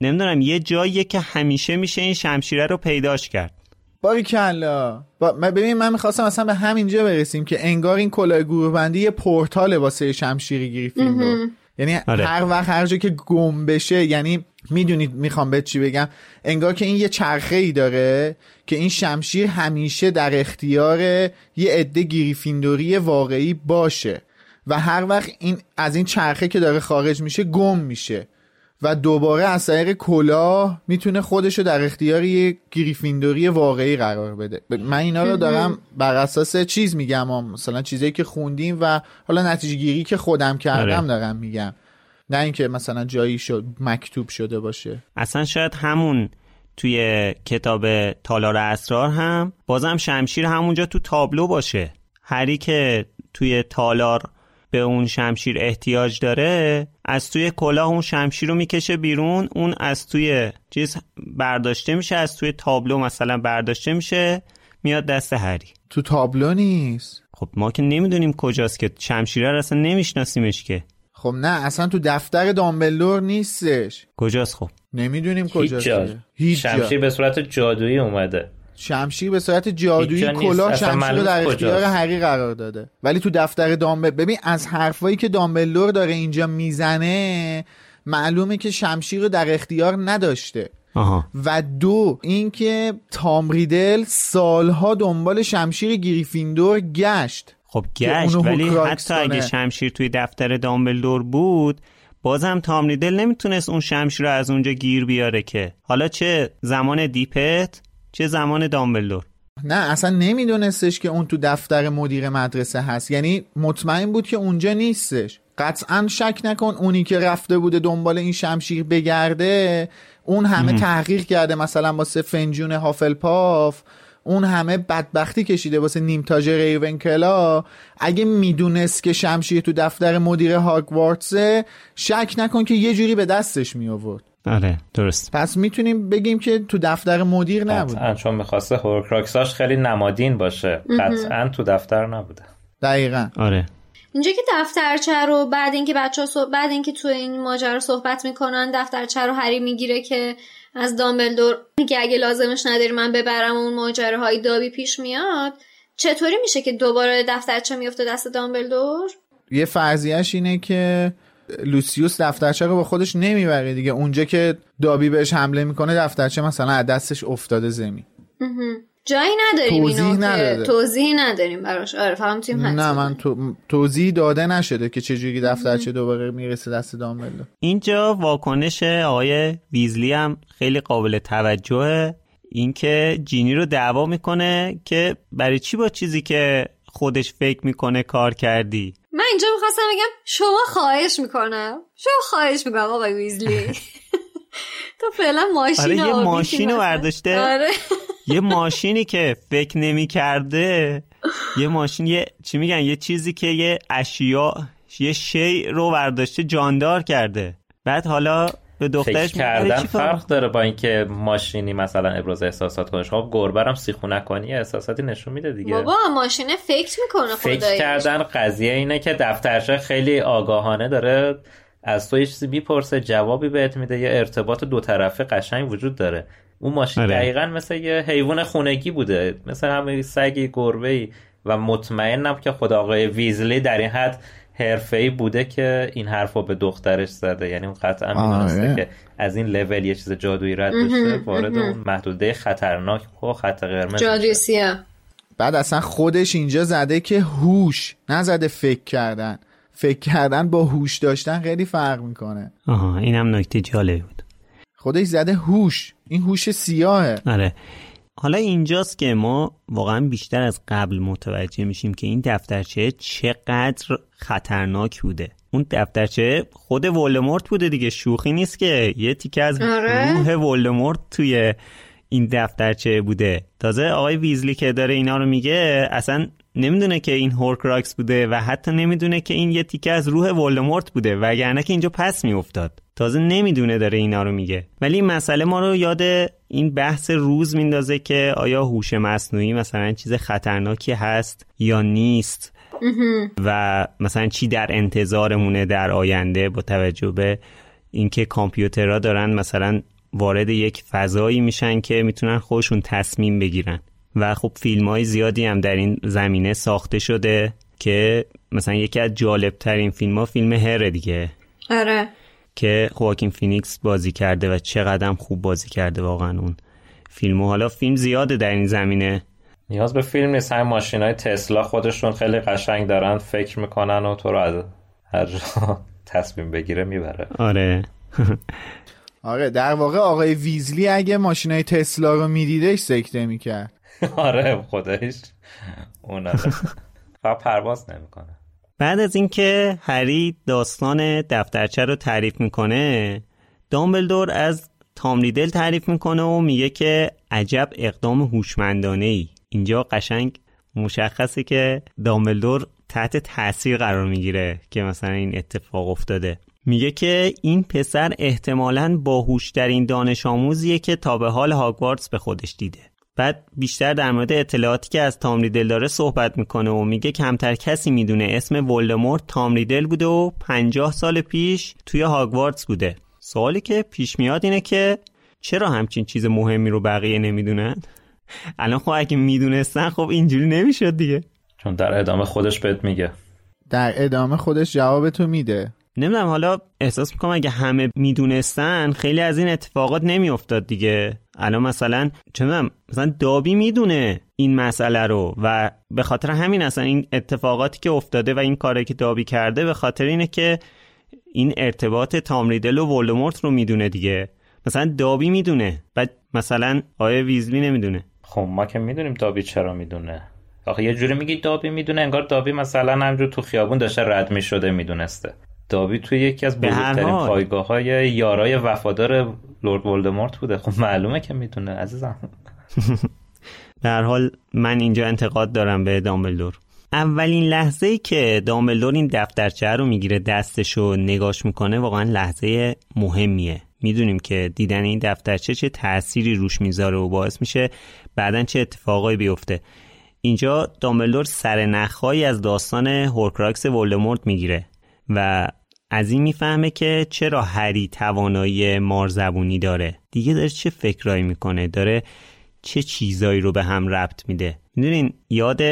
نمی‌دونم یه جاییه که همیشه میشه این شمشیره رو پیداش کرد باری کلا. با... من- ببین من می‌خواستم اصلا به همینجا برسیم که انگار این کلاه گروه بندی یه پورتال واسه شمشیری گریفیندور یعنی آره. هر وقت هر جا که گم بشه یعنی می‌دونید می‌خوام به چی بگم انگار که این یه چرخه ای داره که این شمشیر همیشه در اختیار یه عده گریفیندوری واقعی باشه و هر وقت این از این چرخه که داره خارج میشه گم میشه. و دوباره از طریق کلاه می‌تونه خودش رو در اختیار یه گریفیندوری واقعی قرار بده من اینا رو دارم بر اساس چیز میگم هم. مثلا چیزایی که خوندیم و حالا نتیجه گیری که خودم کردم آره. دارم میگم نه اینکه مثلا جایی شد مکتوب شده باشه اصلا شاید همون توی کتاب تالار اسرار هم بازم شمشیر همونجا تو تابلو باشه هری که توی تالار به اون شمشیر احتیاج داره از توی کلاه اون شمشیر رو می‌کشه بیرون اون از توی چیز برداشته میشه از توی تابلو مثلا برداشته میشه میاد دست هری. تو تابلو نیست؟ خب ما که نمی‌دونیم کجاست که شمشیره رو اصلا نمیشناسیمش که. خب نه اصلا تو دفتر دامبلدور نیستش. کجاست خب؟ نمی‌دونیم هیچ کجاست. هیچ جا. شمشیر به صورت جادویی اومده. شمشیر به صورت جادویی. کلاه اصلا شمشیر رو در اختیار. هری قرار داده ولی تو دفتر دامبل ببین از حرفایی که دامبلدور داره اینجا می‌زنه معلومه که شمشیر رو در اختیار نداشته آها و دو اینکه تام ریدل سالها دنبال شمشیر گریفیندور گشت خب گشت ولی حتی اگه. شمشیر توی دفتر دامبلدور بود بازم تام ریدل نمی‌تونست اون شمشیر رو از اونجا گیر بیاره که حالا چه زمان دیپت چه زمان دامبلدور. نه اصلا نمیدونستش که اون تو دفتر مدیر مدرسه هست. یعنی مطمئن بود که اونجا نیستش. قطعا شک نکن اونی که رفته بوده دنبال این شمشیر بگرده اون همه تحقیق کرده مثلا واسه فنجون هافلپاف اون همه بدبختی کشیده واسه نیمتاژ ریونکلا. اگه می‌دونست که شمشیر تو دفتر مدیر هاگوارتسه شک نکن که یه جوری به دستش می آورد آره درست. پس می‌تونیم بگیم که تو دفتر مدیر نبود قطعا چون می‌خواسته هورکراکساش خیلی نمادین باشه. قطعا تو دفتر نبوده. دقیقا. آره. اینجا که دفترچه رو بعد اینکه بچه ها بعد اینکه تو این ماجرا صحبت می‌کنن دفترچه رو هری می‌گیره که از دامبلدور که اگه لازمش نداری من ببرم اون ماجراهای دابی پیش میاد چطوری میشه که دوباره دفترچه میفته دست دامبلدور؟ یه فرضیهش اینه که لوسیوس دفترچه رو با خودش نمی‌بره دیگه. اونجا که دابی بهش حمله می‌کنه دفترچه مثلا از دستش افتاده زمین. جایی نداریم توضیح اینو که نداده. توضیحی نداریم براش. آره فهم می‌تونیم حدس نه من. تو... توضیح داده نشده که چجوری دفترچه دوباره می‌رسه دست دامبلدور اینجا واکنش آقای ویزلی هم خیلی قابل توجهه. اینکه جینی رو دعوا می‌کنه که برای چی با چیزی که خودش فکر می‌کنه کار کردی. من اینجا می‌خواستم بگم شما خواهش می‌کنم. شما خواهش می‌کنم آقای ویزلی. <laughs> تو فعلا ماشین آره، یه ماشین برداشته. آره. یه ماشینی که فکر نمی کرده یه ماشین یه چی میگن؟ یه چیزی که یه اشیا یه شی رو برداشته جاندار کرده. بعد حالا به فکر دخترش میگه کردن فرق داره با اینکه ماشینی مثلا ابراز احساسات کنه خب گربرم سیخونکانی احساساتی نشون میده دیگه. بابا ماشین فکر می‌کنه فکر کردن قضیه اینه که دفترچه خیلی آگاهانه داره از تو یه چیزی می‌پرسه جوابی بهت میده یه ارتباط دو طرفه قشنگ وجود داره. اون ماشین آره. دقیقا مثل یه حیوان خونگی بوده مثل همه سگی گربه ای و مطمئنم که خود آقای ویزلی در این حد حرفه‌ای بوده که این حرف رو به دخترش زده. یعنی اون قطعا می‌دونسته آره. که از این لول یه چیز جادویی رد بشه وارد اون محدوده خطرناک و خط قرمز جادوی. سیاه. بعد اصلا خودش اینجا زده که هوش نزده فکر کردن. فکر کردن با هوش داشتن خیلی فرق می‌کنه. آها اینم نکته جالبی بود. خودش زده هوش. این هوش سیاهه. آره. حالا اینجاست که ما واقعا بیشتر از قبل متوجه میشیم که این دفترچه چقدر خطرناک بوده. اون دفترچه خود ولدمورت بوده دیگه. شوخی نیست که یه تیکه از آره. روح ولدمورت توی این دفترچه بوده. تازه آقای ویزلی که داره اینا رو میگه اصلا نمی‌دونه که این هورکراکس بوده و حتی نمی‌دونه که این یه تیکه از روح ولدمورت بوده وگرنه که اینجا پس میافتاد. تازه نمی‌دونه داره اینا رو میگه. ولی این مسئله ما رو یاد این بحث روز میندازه که آیا هوش مصنوعی مثلا چیز خطرناکی هست یا نیست؟ و مثلا چی در انتظارمونه در آینده با توجه به اینکه کامپیوترها دارن مثلا وارد یک فضایی میشن که می‌تونن خودشون تصمیم بگیرن. و خب فیلم های زیادی هم در این زمینه ساخته شده که مثلا یکی از جالب ترین فیلم ها فیلم Her ـه دیگه. آره. که خواکین فینیکس بازی کرده و چقدر خوب بازی کرده واقعا اون فیلم و حالا فیلم زیاده در این زمینه. نیاز به فیلم نیست. همین ماشین های تسلا خودشون خیلی قشنگ دارن. فکر می‌کنن و تو رو از هر جا <laughs> تصمیم بگیره می‌بره. آره. <laughs> آره در واقع آقای ویزلی اگه ماشین های تسلا رو میدیدش سکته می‌کرد. <laughs> آره خودش. اون آره. فقط پرواز نمی‌کنه. بعد از اینکه هری داستان دفترچه رو تعریف می‌کنه دامبلدور از تام ریدل تعریف می‌کنه و میگه که عجب اقدام هوشمندانه ای اینجا قشنگ مشخصه که دامبلدور تحت تاثیر قرار می‌گیره که مثلا این اتفاق افتاده. میگه که این پسر احتمالاً باهوشترین دانش آموزیه که تا به حال هاگوارتس به خودش دیده. بعد بیشتر در مورد اطلاعاتی که از تام ریدل داره صحبت می‌کنه و میگه کمتر کسی می‌دونه. اسم ولدمورت تام ریدل بوده و 50 سال پیش توی هاگوارتس بوده. سوالی که پیش میاد اینه که چرا همچین چیز مهمی رو بقیه نمی‌دونن؟ الان خب اگه می‌دونستن خب اینجوری نمی‌شد دیگه. چون در ادامه خودش بهت میگه. در ادامه خودش جواب تو میده. نمی‌دونم حالا احساس می‌کنم اگه همه می‌دونستن خیلی از این اتفاقات نمیافتاد دیگه. الان مثلا چه مثلا دابی می‌دونه این مسئله رو و به خاطر همین اصلا این اتفاقاتی که افتاده و این کاری که دابی کرده به خاطر اینه که این ارتباط تامریدل و ولدمورت رو می‌دونه دیگه. مثلا دابی می‌دونه بعد مثلا آیا ویزلی نمی‌دونه. خب ما که می‌دونیم دابی چرا می‌دونه. آخه یه جوری میگی دابی می‌دونه انگار دابی مثلا همجور تو خیابون داشته رد می‌شده می‌دونسته. دابی توی یکی از بزرگترین پایگاه های یارای وفادار لورد ولدمورت بوده. خب معلومه که می‌تونه عزیزم. <laughs> در حال من اینجا انتقاد دارم به دامبلدور. اولین لحظه ای که دامبلدور این دفترچه رو می‌گیره دستش رو نگاش می‌کنه واقعا لحظه مهمیه. می‌دونیم که دیدن این دفترچه چه تأثیری روش می‌ذاره و باعث میشه بعدا چه اتفاقایی بیفته. اینجا دامبلدور سر نخهایی از داستان هورکراکس ولدمورت می‌گیره و از این می‌فهمه که چرا هری توانایی مارزبونی داره. دیگه داره چه فکرایی می‌کنه؟ داره چه چیزایی رو به هم ربط میده؟ می‌دونین یاد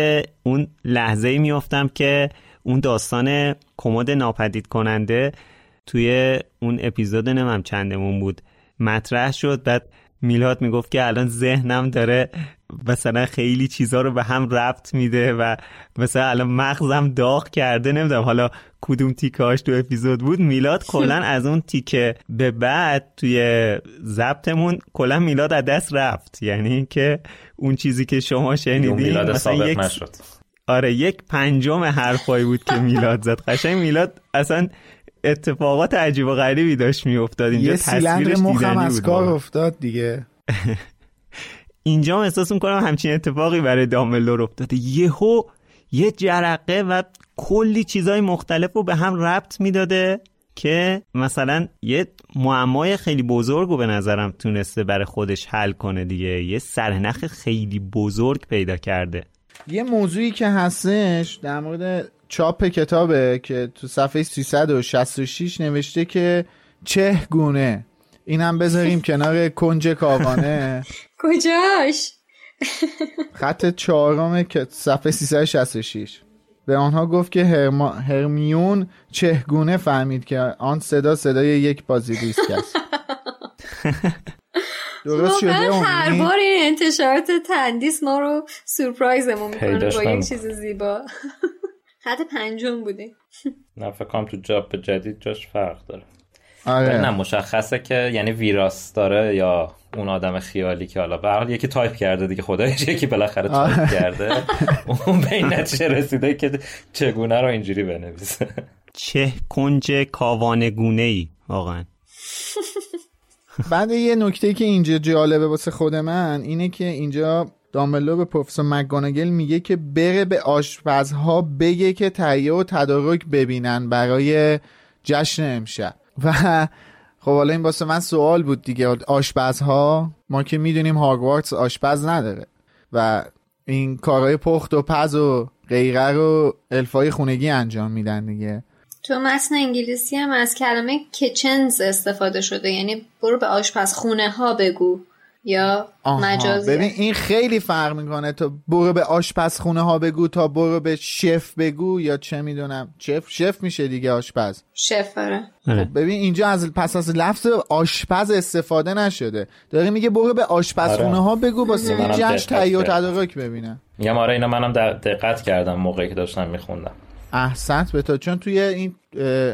اون لحظه میافتم که اون داستان کمد ناپدید کننده توی اون اپیزود نمم چندمون بود. مطرح شد بعد میلاد می‌گفت که الان ذهنم داره مثلا خیلی چیزا رو به هم ربط میده و مثلا الان مغزم داغ کرده نمی‌دونم. حالا کدوم تیکاش تو اپیزود بود؟ میلاد کلا <laughs> از اون تیکه به بعد توی ضبطمون کلا میلاد از دست رفت. یعنی که اون چیزی که شما شنیدین مثلا یک نشد. آره یک پنجم حرفایی بود که میلاد زد. قشنگ میلاد اصلا اتفاقات عجیب و غریبی داشت میافتاد. اینجا یه سیلندر مخم از کار افتاد دیگه. <laughs> اینجا احساس می‌کنم همچین اتفاقی برای دامبلدور افتاده. یهو یه جرقه و کلی چیزای مختلف رو به هم ربط می‌داده که مثلا یه معمای خیلی بزرگ رو به نظرم تونسته برای خودش حل کنه دیگه. یه سرنخ خیلی بزرگ پیدا کرده. یه موضوعی که هستش در مورد چاپ کتابه که تو صفحه 366 نوشته که چه گونه این هم بذاریم <laughs> کنار کنج کاوانه. کجاش؟ خط چهارم صفحه 366 به آنها گفت که هرما... هرمیون چهگونه فهمید که آن صدا صدای یک بازیلیسک است. <laughs> درست شده هر بار این انتشارات تندیس ما رو سورپرایزمون می‌کنه با یک چیز زیبا. <laughs> خط پنجم بودیم نه فکر تو جاب جدید جاش فرق داره. آره. نه مشخصه که یعنی ویراس داره یا اون آدم خیالی که حالا به حال یکی تایپ کرده دیگه خدایش یکی بالاخره تایپ کرده. <laughs> اون به این نتیجه رسیده که چگونه رو اینجوری بنویسه. چه کنج کاوانگونه ای واقعا. بعد یه نکته که اینجا جالبه واسه خود من اینه که اینجا دامبلدور به پروفسور مک‌گوناگل میگه که بره به آشپزها بگه که تهیه و تدارک ببینن برای جشن امشب. <laughs> و خب حالا این واسه من سوال بود دیگه. آشپزها ما که می‌دونیم هاگوارتس آشپز نداره و این کارهای پخت و پز و غیره رو الفای خونگی انجام میدن دیگه. تو متن انگلیسی هم از کلمه کچنز استفاده شده. یعنی برو به آشپزخونه ها بگو. یا مجازی. ببین این خیلی فرق می‌کنه. تو برو به آشپزخونه ها بگو تا برو به شف بگو یا چه می‌دونم. شف شف میشه دیگه آشپز. شف آره. خب ببین اینجا از پس از لفظ آشپز استفاده نشده. داره میگه برو به آشپزخونه ها بگو با این جشن تهیه و تدارک ببینم میگم آره اینا منم دقت کردم موقعی که داشتم میخوندم. احسنت به تو. چون توی این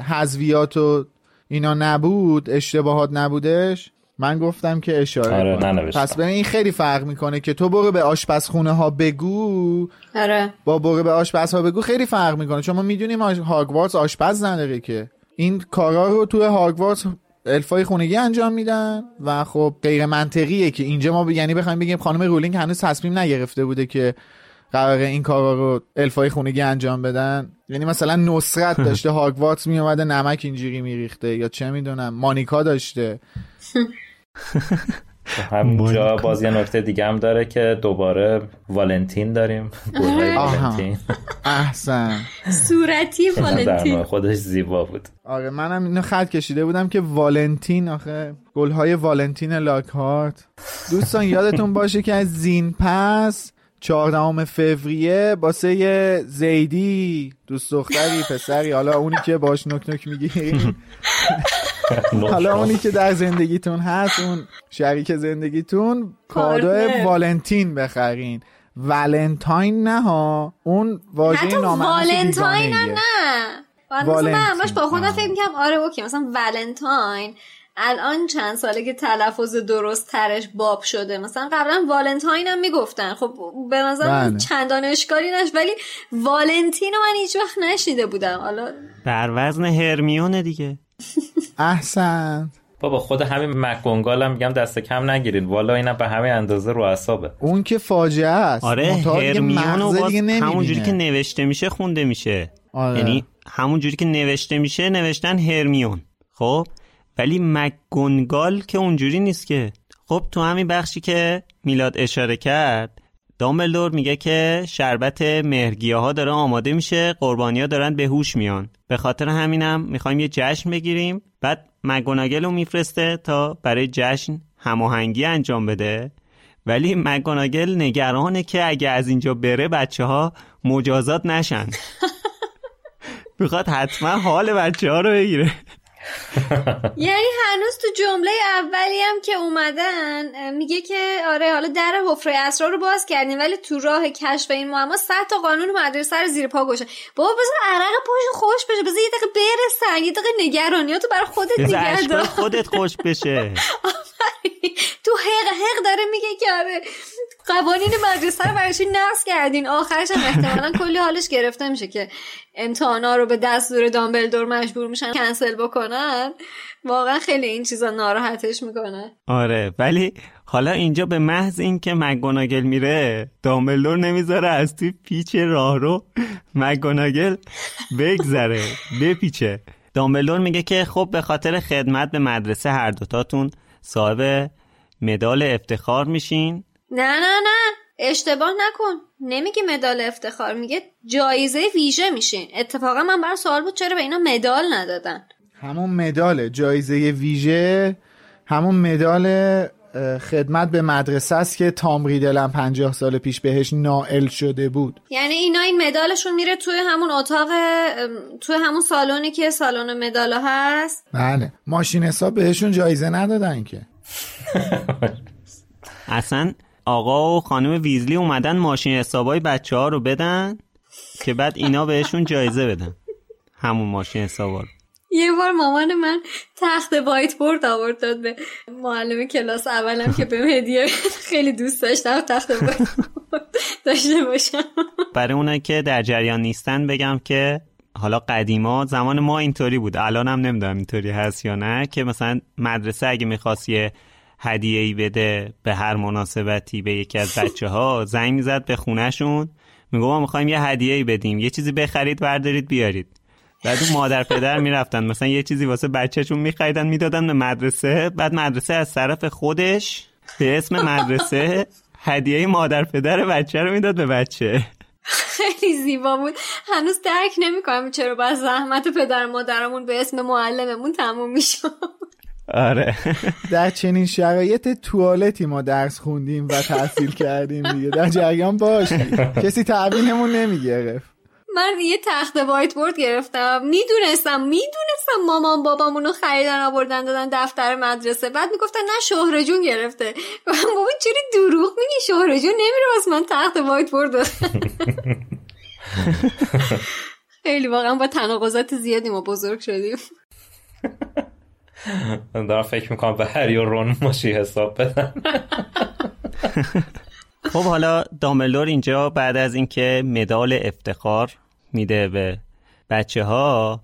حذویات و اینا نبود اشتباهات نبودش؟ من گفتم که اشاره آره پس ببین این خیلی فرق می‌کنه که تو برو به آشپزخونه ها بگو. آره. با برو به آشپز ها بگو خیلی فرق می‌کنه. چون ما می‌دونیم هاگوارتس آشپز نداره که. این کارا رو توی هاگوارتس الفای خونگی انجام میدن و خب غیر منطقیه که اینجا ما ب... یعنی بخوایم بگیم خانم رولینگ هنوز تصمیم نگرفته بوده که قراره این کارا رو الفای خونگی انجام بدن. یعنی مثلا نصرت داشته <laughs> هاگوارتس میومده نمک اینجوری میریخته یا چه می‌دونم مانیکا داشته. <laughs> همونجا باز یه نکته دیگه هم داره که دوباره والنتین داریم. والنتین. احسن. صورتی والنتین. خودش زیبا بود. آره منم اینو خط کشیده بودم که والنتین آخه گلهای والنتین لاکهارت. دوستان یادتون باشه که از زین پس چهاردهم فوریه باسه یه زیدی دوست دختری پسری حالا اونی که باش نک نک می‌گیرین <laughs> حالا اونی که در زندگیتون هست اون شریک زندگیتون کادو والنتین بخرین. ولنتاین نه ها اون واژه نامأنوس والنتاین هم نه. والنتین. من همش با خودم فکر می‌کنم آره اوکی مثلا ولنتاین الان چند ساله که تلفظ درست ترش باب شده. مثلا قبلا والنتاین هم می‌گفتن. خب به نظر چندان اشکالی نداشت ولی والنتین رو من هیچ وقت نشنیده بودم. حالا بر وزن هرمیونه دیگه. احسن. بابا خود همین مک‌گونگال هم میگم دست کم نگیرید. والا اینا به همه اندازه رو اعصابه. اون که فاجعه است. آره هرمیون و باز همونجوری که نوشته میشه خونده میشه. آره. یعنی همونجوری که نوشته میشه نوشتن هرمیون. خب؟ ولی مکگونگال که اونجوری نیست که. خب تو همین بخشی که میلاد اشاره کرد دامبلدور میگه که شربت مهرگیه ها داره آماده میشه قربانی ها دارن به هوش میان. به خاطر همینم می‌خوایم یه جشن بگیریم. بعد مگوناگل رو میفرسته تا برای جشن هماهنگی انجام بده. ولی مگوناگل نگرانه که اگه از اینجا بره بچه ها مجازات نشن. <laughs> می‌خواد حتما حال بچه ها رو بگیره. یعنی هنوز تو جمله اولی هم که اومدن میگه که آره حالا در حفره اسرار رو باز کردیم ولی تو راه کشف این معما صد تا قانون مدرسه رو زیر پا گوشه بابا بذار عرق پشت خوش بشه بذار یه دقیقه برسن یه دقیقه نگرانیاتو برای خودت دیگه خودت خوش بشه. <laughs> تو حق حق داره میگه که آره. قوانین مدرسه رو برایش نقص کردین؟ آخرش هم احتمالا کلی حالش گرفته میشه که امتحانا رو به دستور دامبلدور مجبور میشن کنسل بکنن. واقعا خیلی این چیزا ناراحتش می‌کنه. آره ولی حالا اینجا به محض اینکه مگوناگل میره دامبلدور نمی‌ذاره از توی پیچ راه رو مگوناگل بگذره بپیچه. دامبلدور میگه که خب به خاطر خدمت به مدرسه هر دوتاتون صاحب مدال افتخار میشین. نه نه نه. اشتباه نکن. نمیگه مدال افتخار میگه جایزه ویژه میشین. اتفاقا من برای سوال بود چرا به اینا مدال ندادن؟ همون مدال جایزه ویژه همون مدال خدمت به مدرسه است که تام ریدل هم پنجاه سال پیش بهش نائل شده بود. یعنی اینا این مدالشون میره توی همون اتاق توی همون سالونی که سالن مدالا هست؟ بله. ماشین حساب بهشون جایزه ندادن که. <laughs> اصلا آقا و خانم ویزلی اومدن ماشین حسابای بچه ها رو بدن که بعد اینا بهشون جایزه بدن. همون ماشین حسابا رو. یه بار مامان من تخت وایت بورد آورد داد به معلم کلاس اولم که به هدیه خیلی دوست داشتم تخت وایت داشته باشم. برای اونایی که در جریان نیستن بگم که حالا قدیما زمان ما اینطوری بود. الان هم نمی‌دونم اینطوری هست یا نه که مثلا مدرسه اگه می‌خواست یه هدیه ای بده به هر مناسبتی به یکی از بچه ها زنگ می‌زد به خونهشون. میگو ما می‌خوایم یه هدیه ای بدیم. یه چیزی بخرید بردارید بیارید. بعد اون مادر پدر می‌رفتن. مثلا یه چیزی واسه بچهشون میخریدن می‌دادن به مدرسه. بعد مدرسه از طرف خودش به اسم مدرسه هدیه مادر پدر بچه رو می‌داد به بچه. خیلی زیبا بود. هنوز درک نمی‌کنم چرا باید زحمت پدر مادرمون به اسم معلممون تموم می‌شد آره. در چنین شرایط توالتی ما درس خوندیم و تحصیل کردیم دیگه. در جریان باش کسی تعبیرمون نمی‌گرفت. من یه تخت وایت بورد گرفتم. می‌دونستم می‌دونستم مامان بابامونو خریدن آوردن دادن دفتر مدرسه. بعد می‌گفتن نه شهر جون گرفته. بابا چرا دروغ میگی؟ شهر جون نمیره واسه من تخت وایت بورد <laughs> خیلی واقعا با تناقضات زیادی ما بزرگ شدیم. <laughs> <laughs> دارم فکر می‌کنم به هری و رون ماشی حساب بدن <laughs> خب حالا داملور اینجا بعد از اینکه مدال افتخار میده به بچه ها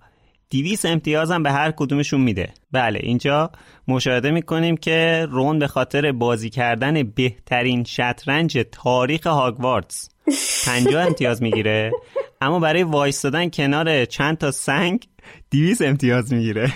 دیویس امتیاز هم به هر کدومشون میده. بله اینجا مشاهده می‌کنیم که رون به خاطر بازی کردن بهترین شطرنج تاریخ هاگوارتس 50 امتیاز می‌گیره. اما برای وایستادن کنار چند تا سنگ دیویس امتیاز می‌گیره.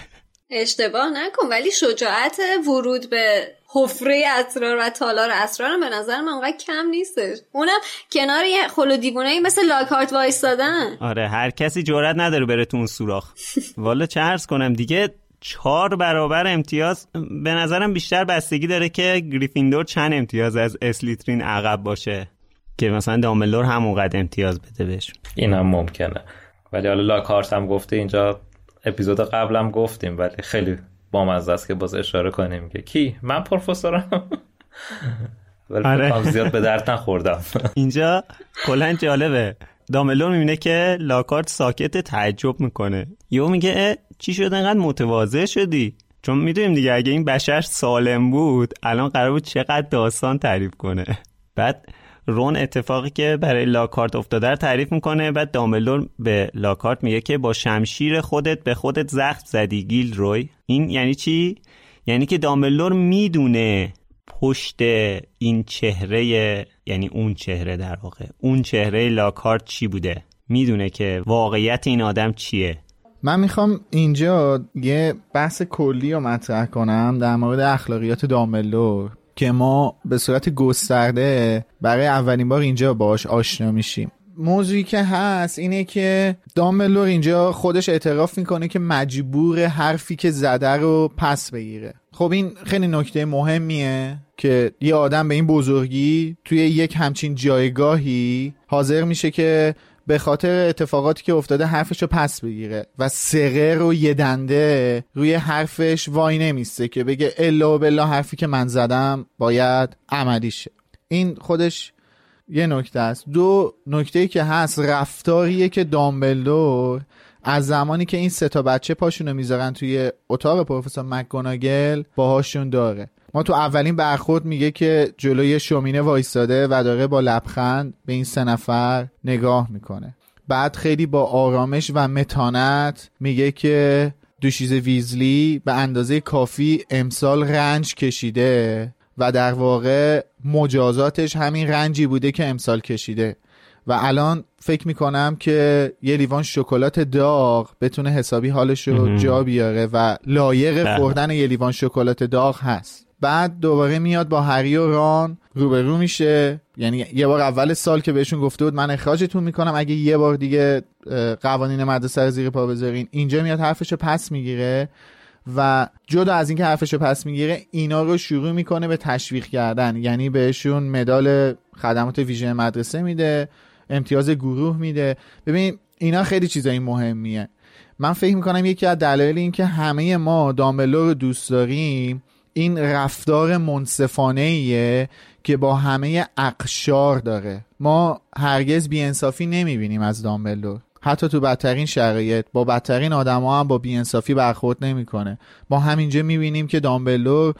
اشتباه نکن ولی شجاعت ورود به حفره اسرار و تالار اسرار به نظر من اونقدر کم نیستش. اونم کنار یه خلو دیوونه مثل لاکارت وایستادن. آره هر کسی جرئت نداره بره تو اون سوراخ. والا چه عرض کنم دیگه چهار برابر امتیاز به نظرم بیشتر بستگی داره که گریفیندور چند امتیاز از اسلیترین عقب باشه که مثلا داملور همونقدر امتیاز بده بهشون این هم ممکنه. ولی حالا لاکارت هم گفته اینجا اپیزود قبلم گفتیم ولی خیلی بامزه است که باز اشاره کنیم که کی؟ من پروفسورم. <laughs> ولی آره. زیاد به درد نخوردم. <laughs> اینجا کلا جالبه. داملور می‌بینه که لاکارت ساکت تعجب می‌کنه. یهو میگه چی شد؟ انقدر متواضع شدی؟ چون می‌دونیم دیگه اگه این بشر سالم بود الان قرار بود چقدر داستان تعریف کنه. <laughs> بعد رون اتفاقی که برای لاکارت افتاده رو تعریف می‌کنه بعد دامبلدور به لاکارت میگه که با شمشیر خودت به خودت زخم زدی گیل روی این یعنی چی؟ یعنی که دامبلدور می‌دونه پشت این چهره یعنی اون چهره در واقع اون چهره لاکارت چی بوده؟ می‌دونه که واقعیت این آدم چیه. من می‌خوام اینجا یه بحث کلی رو مطرح کنم در مورد اخلاقیات داملور که ما به صورت گسترده برای اولین بار اینجا باش آشنا میشیم. موضوعی که هست اینه که دامبلور اینجا خودش اعتراف می‌کنه که مجبور حرفی که زده رو پس بگیره. خب این خیلی نکته مهمیه که یه آدم به این بزرگی توی یک همچین جایگاهی حاضر میشه که به خاطر اتفاقاتی که افتاده حرفش رو پس بگیره و سقه رو یه دنده روی حرفش وای نمیسته که بگه الا و بلا حرفی که من زدم باید عملی شه. این خودش یه نکته است. دو نکته که هست رفتاریه که دامبلدور از زمانی که این سه تا بچه پاشونو می‌ذارن توی اتاق پروفسور مکگوناگل باهاشون داره. ما تو اولین برخورد میگه که جلوی شومینه وایستاده و داره با لبخند به این سه نفر نگاه می‌کنه. بعد خیلی با آرامش و متانت میگه که دوشیز ویزلی به اندازه کافی امسال رنج کشیده و در واقع مجازاتش همین رنجی بوده که امسال کشیده. و الان فکر می‌کنم که یه لیوان شکلات داغ بتونه حسابی حالش رو جا بیاره و لایق بله. خوردن یه لیوان شکلات داغ هست. بعد دوباره میاد با هری و ران روبرو میشه. یعنی یه بار اول سال که بهشون گفته بود من اخراجتون می‌کنم اگه یه بار دیگه قوانین مدرسه رو زیر پا بذارین اینجا میاد حرفشو پس می‌گیره و جدا از اینکه حرفشو پس می‌گیره اینا رو شروع می‌کنه به تشویق کردن. یعنی بهشون مدال خدمات ویژه مدرسه میده امتیاز گروه میده. ببین اینا خیلی چیزای مهمیه. من فکر می‌کنم یکی از دلایل این که همه ما دامبلور رو دوست داریم این رفتار منصفانه ایه که با همه اقشار داره. ما هرگز بیانصافی نمی‌بینیم از دامبلدور. حتی تو بدترین شرایط با بدترین آدما هم با بیانصافی برخورد نمی‌کنه. ما همینجا می‌بینیم که دامبلدور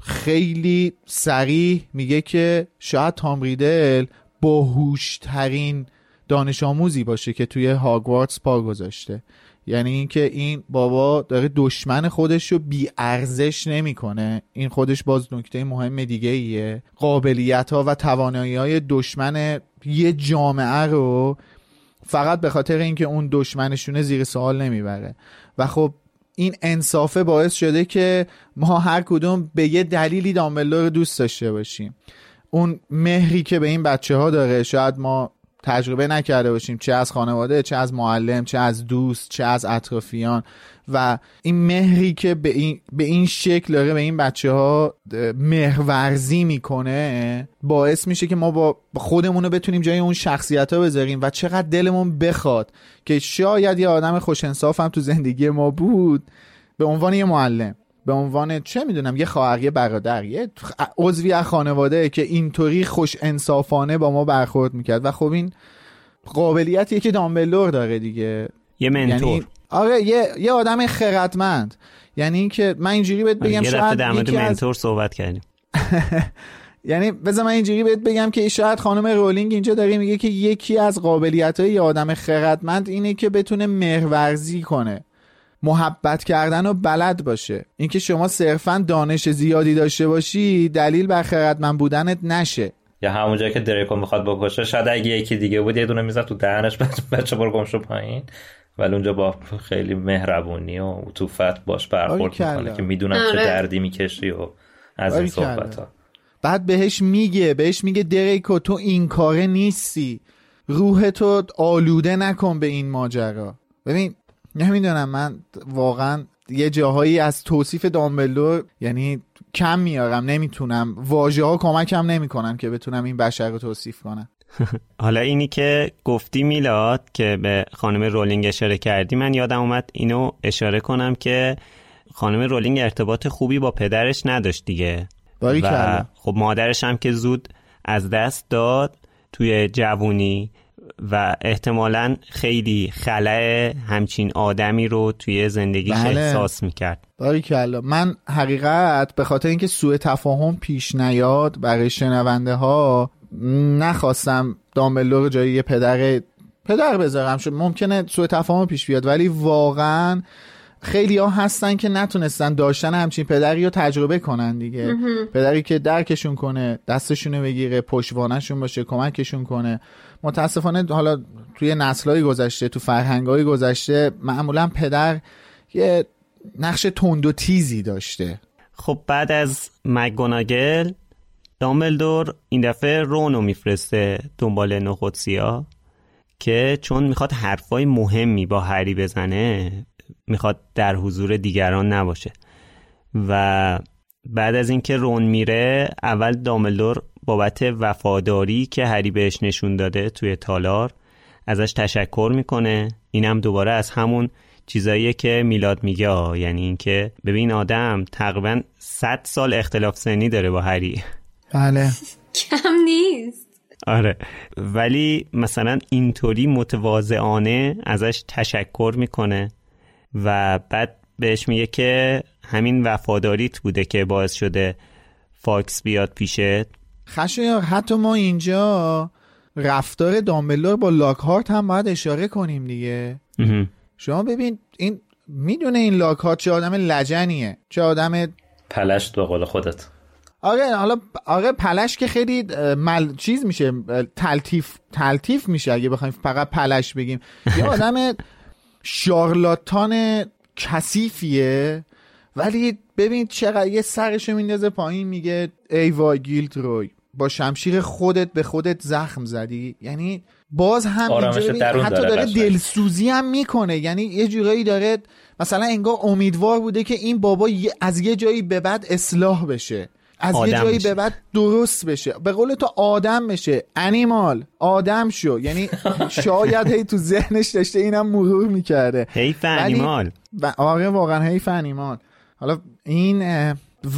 خیلی سریع میگه که شاید تام ریدل باهوشترین دانش آموزی باشه که توی هاگوارتس پا گذاشته. یعنی اینکه این بابا داره دشمن خودش رو بی ارزش نمی‌کنه. این خودش باز نکته مهم دیگه ایه. قابلیت ها و توانایی های دشمن یه جامعه رو فقط به خاطر اینکه اون دشمنشونه زیر سوال نمی‌بره. و خب این انصافه باعث شده که ما هر کدوم به یه دلیلی دامبلدور رو دوست داشته باشیم. اون مهری که به این بچه ها داره شاید ما تجربه نکرده باشیم. چه از خانواده چه از معلم چه از دوست چه از اطرافیان. و این مهری که به این, به این شکل داره به این بچه ها مهرورزی می‌کنه باعث میشه که ما با خودمون رو بتونیم جای اون شخصیت ها بذاریم. و چقدر دلمون بخواد که شاید یه آدم خوش هم تو زندگی ما بود به عنوان یه معلم. به عنوان چه می‌دونم یه خواهر یه برادر یه عضوی از خانواده که اینطوری خوش انصافانه با ما برخورد می‌کرد. و خب این قابلیتیه که دامبلور داره دیگه. یه منتور. یعنی آره یه یه آدم خردمند. یعنی اینکه من اینجوری بهت بگم شاید در مورد منتور صحبت کردیم. <laughs> یعنی بذار من اینجوری بهت بگم که شاید خانم رولینگ اینجا داره میگه که یکی از قابلیت های آدم خردمند اینه که بتونه مهرورزی کنه. محبت کردن و بلد باشه. اینکه شما صرفا دانش زیادی داشته باشی دلیل بر خردمند بودنت نشه. یا همونجا که دریکو می‌خواد بکشه شاید اگه یکی دیگه بود یه دونه می‌زد تو دهنش بچه برو گمشو پایین. ولی اونجا با خیلی مهربونی و عطوفت باش برخورد می‌کنه که می‌دونم چه آره. دردی می‌کشی و از این صحبت ها بعد بهش میگه بهش میگه دریکو تو این کاره نیستی. روح تو آلوده نکن به این ماجرا. ببین نمی‌دونم من واقعا یه جاهایی از توصیف دامبلدور یعنی کم میارم نمی‌تونم. واژه ها کمکم نمی‌کنن که بتونم این بشر رو توصیف کنم. <laughs> حالا اینی که گفتی میلاد که به خانم رولینگ اشاره کردی من یادم اومد اینو اشاره کنم که خانم رولینگ ارتباط خوبی با پدرش نداشت دیگه. و خب مادرش هم که زود از دست داد توی جوونی. و احتمالا خیلی خلع همچین آدمی رو توی زندگیش بله. احساس می‌کرد. باریکلا من حقیقت به خاطر اینکه سوء تفاهم پیش نیاد برای شنونده ها نخواستم دامبلو رو جایی یه پدر پدر بذارم. شد ممکنه سوء تفاهم پیش بیاد ولی واقعا خیلی ها هستن که نتونستن داشتن همچین پدری رو تجربه کنن دیگه. پدری که درکشون کنه دستشون بگیره پشتوانشون باشه کمکشون کنه. متاسفانه حالا توی نسلهای گذشته تو فرهنگهای گذشته معمولا پدر یه نقش تند و تیزی داشته. خب بعد از مگوناگل دامبلدور این دفعه رونو میفرسته دنبال نخودسیا که چون می‌خواد حرفای مهمی با هری بزنه می‌خواد در حضور دیگران نباشه. و بعد از اینکه رون میره اول داملدور بابت وفاداری که هری بهش نشون داده توی تالار ازش تشکر می‌کنه. اینم دوباره از همون چیزاییه که میلاد میگه یعنی اینکه ببین آدم تقریبا 100 سال اختلاف سنی داره با هری. بله. <laughs> کم نیست. آره. ولی مثلا اینطوری متواضعانه ازش تشکر می‌کنه و بعد بهش میگه که همین وفاداریت بوده که باعث شده فاکس بیاد پیشت. خشایار حتی ما اینجا رفتار دامبلدور با لاکهارت هم باید اشاره کنیم دیگه. شما ببین این می‌دونه این لاکهارت چه آدم لجنیه چه آدم پلشت به قول خودت. آره حالا آره پلشت که خیلی مل... چیز میشه تلطیف تلطیف میشه اگه بخوایم فقط پلشت بگیم. یه <laughs> آدم شارلاتان کثیفیه ولی ببین چقدر یه سرشو میندازه پایین میگه ای وای گیلت روی. با شمشیر خودت به خودت زخم زدی؟ یعنی باز هم حتی داره, دلسوزی هم می‌کنه. یعنی یه جورایی داره مثلا انگار امیدوار بوده که این بابا از یه جایی به بعد اصلاح بشه. از یه جایی به بعد درست بشه. به قول تو آدم بشه. انیمال آدم شو. یعنی <laughs> شاید هی تو ذهنش داشته اینم مرور می‌کرده. حیف انیمال و آره واقعا حیف انیمال حالا این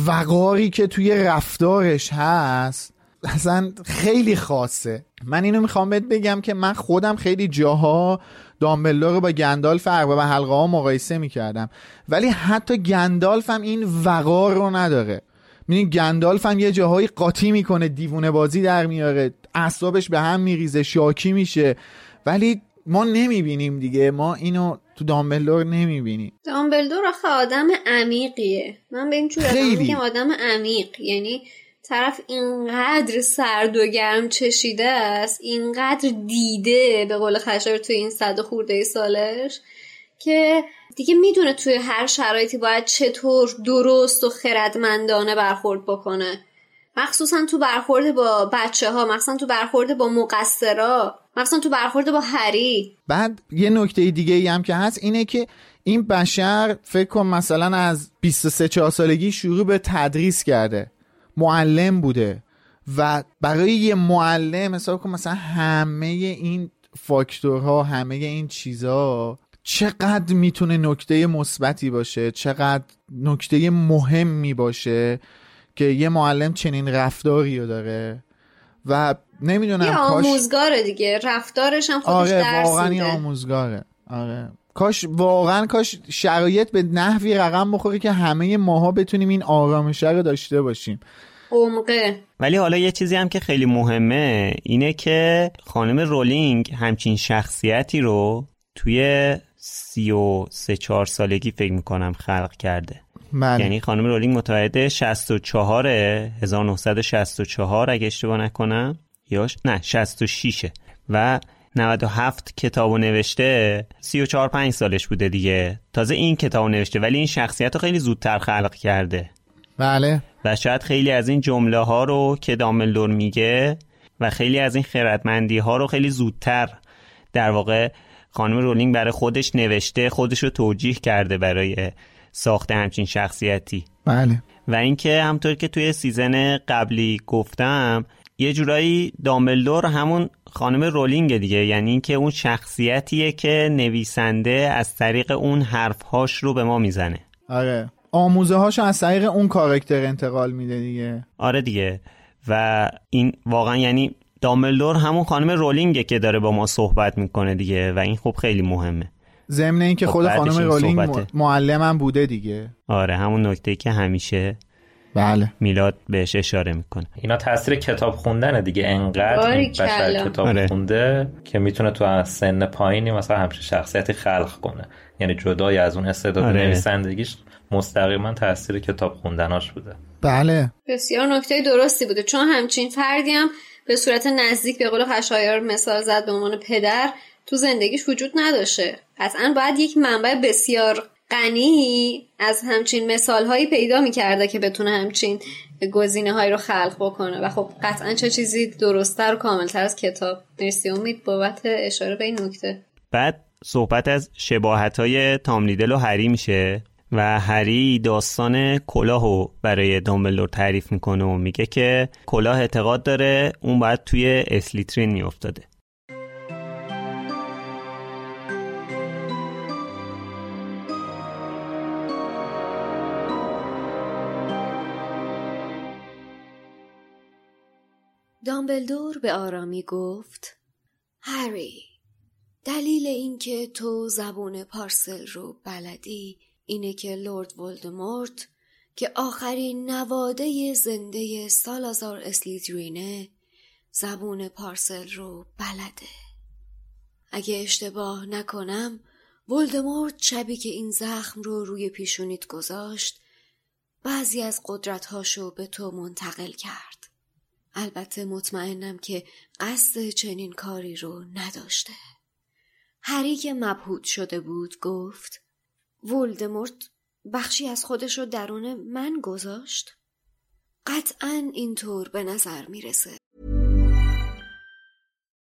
وقاری که توی رفتارش هست اصلا خیلی خاصه. من اینو می‌خوام بهت بگم که من خودم خیلی جاها دامبلدور رو با گندالف و حلقه ها مقایسه می‌کردم. ولی حتی گندالف هم این وقار رو نداره. میدین گندالف هم یه جاهایی قاطی می‌کنه دیوونه بازی در میاره اعصابش به هم میریزه شاکی میشه. ولی ما نمی‌بینیم دیگه. ما اینو تو دامبلدور نمی‌بینیم. دامبلدور آخه آدم عمیقیه. من به این آدم میگم آدم عمیق. یعنی طرف اینقدر سرد و گرم چشیده است اینقدر دیده به قول خشایار توی این صد خورده سالش که دیگه می‌دونه توی هر شرایطی باید چطور درست و خردمندانه برخورد بکنه. مخصوصا تو برخورد با بچه ها مخصوصا تو برخورد با مقصرا مخصوصا تو برخورد با هری. بعد یه نکته دیگه ای هم که هست اینه که این بشر فکر کن مثلا از 23 4 سالگی شروع به تدریس کرده. معلم بوده. و برای یه معلم حساب کن مثلا همه این فاکتورها همه این چیزها چقدر می‌تونه نکته مثبتی باشه چقدر نکته مهمی باشه که یه معلم چنین رفتاری رو داره. و نمی‌دونم یه آموزگاره دیگه رفتارش هم خودش آره درس واقعا آموزگاره. آره. کاش واقعا کاش شرایط به نحوی رقم بخوره که همه ماها بتونیم این آرامشه رو داشته باشیم. عمقه. ولی حالا یه چیزی هم که خیلی مهمه اینه که خانم رولینگ همچین شخصیتی رو توی سی و سه چهار سالگی فکر می‌کنم خلق کرده. بله. یعنی خانم رولینگ متولد 64 1964 اگه اشتباه نکنم یا نه 66 و 97 کتابو نوشته 34 5 سالش بوده دیگه. تازه این کتابو نوشته ولی این شخصیت رو خیلی زودتر خلق کرده. بله. و شاید خیلی از این جمله ها رو که داملدور میگه و خیلی از این خردمندی ها رو خیلی زودتر در واقع خانم رولینگ برای خودش نوشته خودش رو توجیه کرده برای ساخت همچین شخصیتی. بله. و اینکه همونطور که توی season قبلی گفتم یه جورایی دامبلدور همون خانم رولینگ دیگه. یعنی اینکه اون شخصیتیه که نویسنده از طریق اون حرفهاش رو به ما می‌زنه. آره. آموزه هاشو از طریق اون کاراکتر انتقال میده دیگه. آره دیگه. و این واقعا یعنی دامبلدور همون خانم رولینگه که داره با ما صحبت می‌کنه دیگه و این خب خیلی مهمه. ضمن اینکه خب خود خانم رولینگ. معلمم بوده دیگه. آره همون نکته که همیشه بله. میلاد بهش اشاره می‌کنه. اینا تاثیر کتاب خوندنه دیگه. انقدر این باریکلا. بشر کتاب آره. خونده که می‌تونه تو از سن پایینی مثلا همچین شخصیتی خلق کنه. یعنی جدای از اون استعداد آره. نویسندگیش مستقیما تاثیر کتاب خوندناش بوده. بله. بسیار نکته درستی بوده. چون همچین فردی هم به صورت نزدیک به قول خشایار مثال زد به عنوان پدر تو زندگیش وجود نداشته. قطعا باید یک منبع بسیار غنی از همچین مثال هایی پیدا می‌کرده که بتونه همچین گزینه هایی رو خلق بکنه. و خب قطعا چه چیزی درستتر و کاملتر از کتاب. مرسی. امید بابت اشاره به این نکته. بعد صحبت از شباهت های تاملیدل و هری میشه و هری داستان کلاهو برای دامبلدور تعریف می‌کنه و میگه که کلاه اعتقاد داره اون باید توی اسلیترین میافتاده. دامبلدور به آرامی گفت هری دلیل اینکه تو زبون پارسل رو بلدی اینه که لرد ولدمورت که آخرین نواده زنده سالازار اسلیترینه زبون پارسل رو بلده. اگه اشتباه نکنم ولدمورت شبی که این زخم رو روی پیشونیت گذاشت بعضی از قدرتهاشو به تو منتقل کرد. البته مطمئنم که قصد چنین کاری رو نداشته. هری که مبهوت شده بود گفت ولدمورت بخشی از خودش رو درون من گذاشت؟ قطعا اینطور به نظر می‌رسه.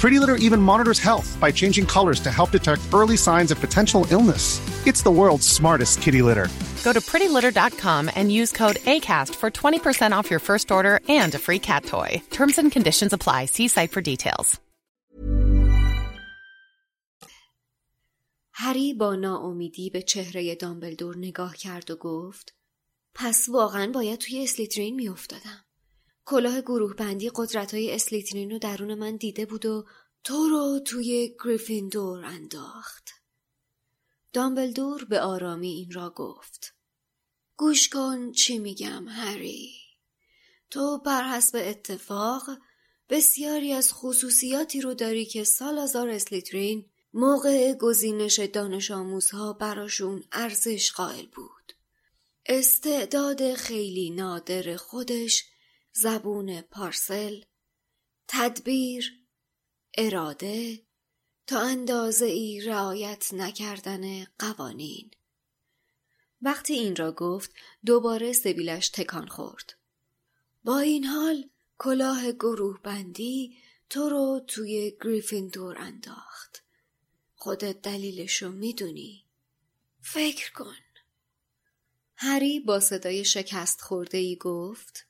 Pretty Litter even monitors health by changing colors to help detect early signs of potential illness. It's the world's smartest kitty litter. Go to prettylitter.com and use code ACAST for 20% off your first order and a free cat toy. Terms and conditions apply. See site for details. هری با ناامیدی به چهره دامبلدور نگاه کرد و گفت پس واقعا باید توی اسلیترین میافتادم. کلاه گروه بندی قدرت های اسلیترین رو درون من دیده بود و تو رو توی گریفیندور انداخت. دامبلدور به آرامی این را گفت. گوش کن چی میگم هری. تو بر حسب اتفاق بسیاری از خصوصیاتی رو داری که سالازار اسلیترین موقع گزینش دانش آموزها براشون ارزش قائل بود. استعداد خیلی نادر خودش زبون پارسل تدبیر اراده تا اندازه ای رعایت نکردن قوانین. وقتی این را گفت دوباره سبیلش تکان خورد. با این حال کلاه گروه بندی تو رو توی گریفیندور انداخت. خودت دلیلشو می‌دونی. فکر کن. هری با صدای شکست خورده ای گفت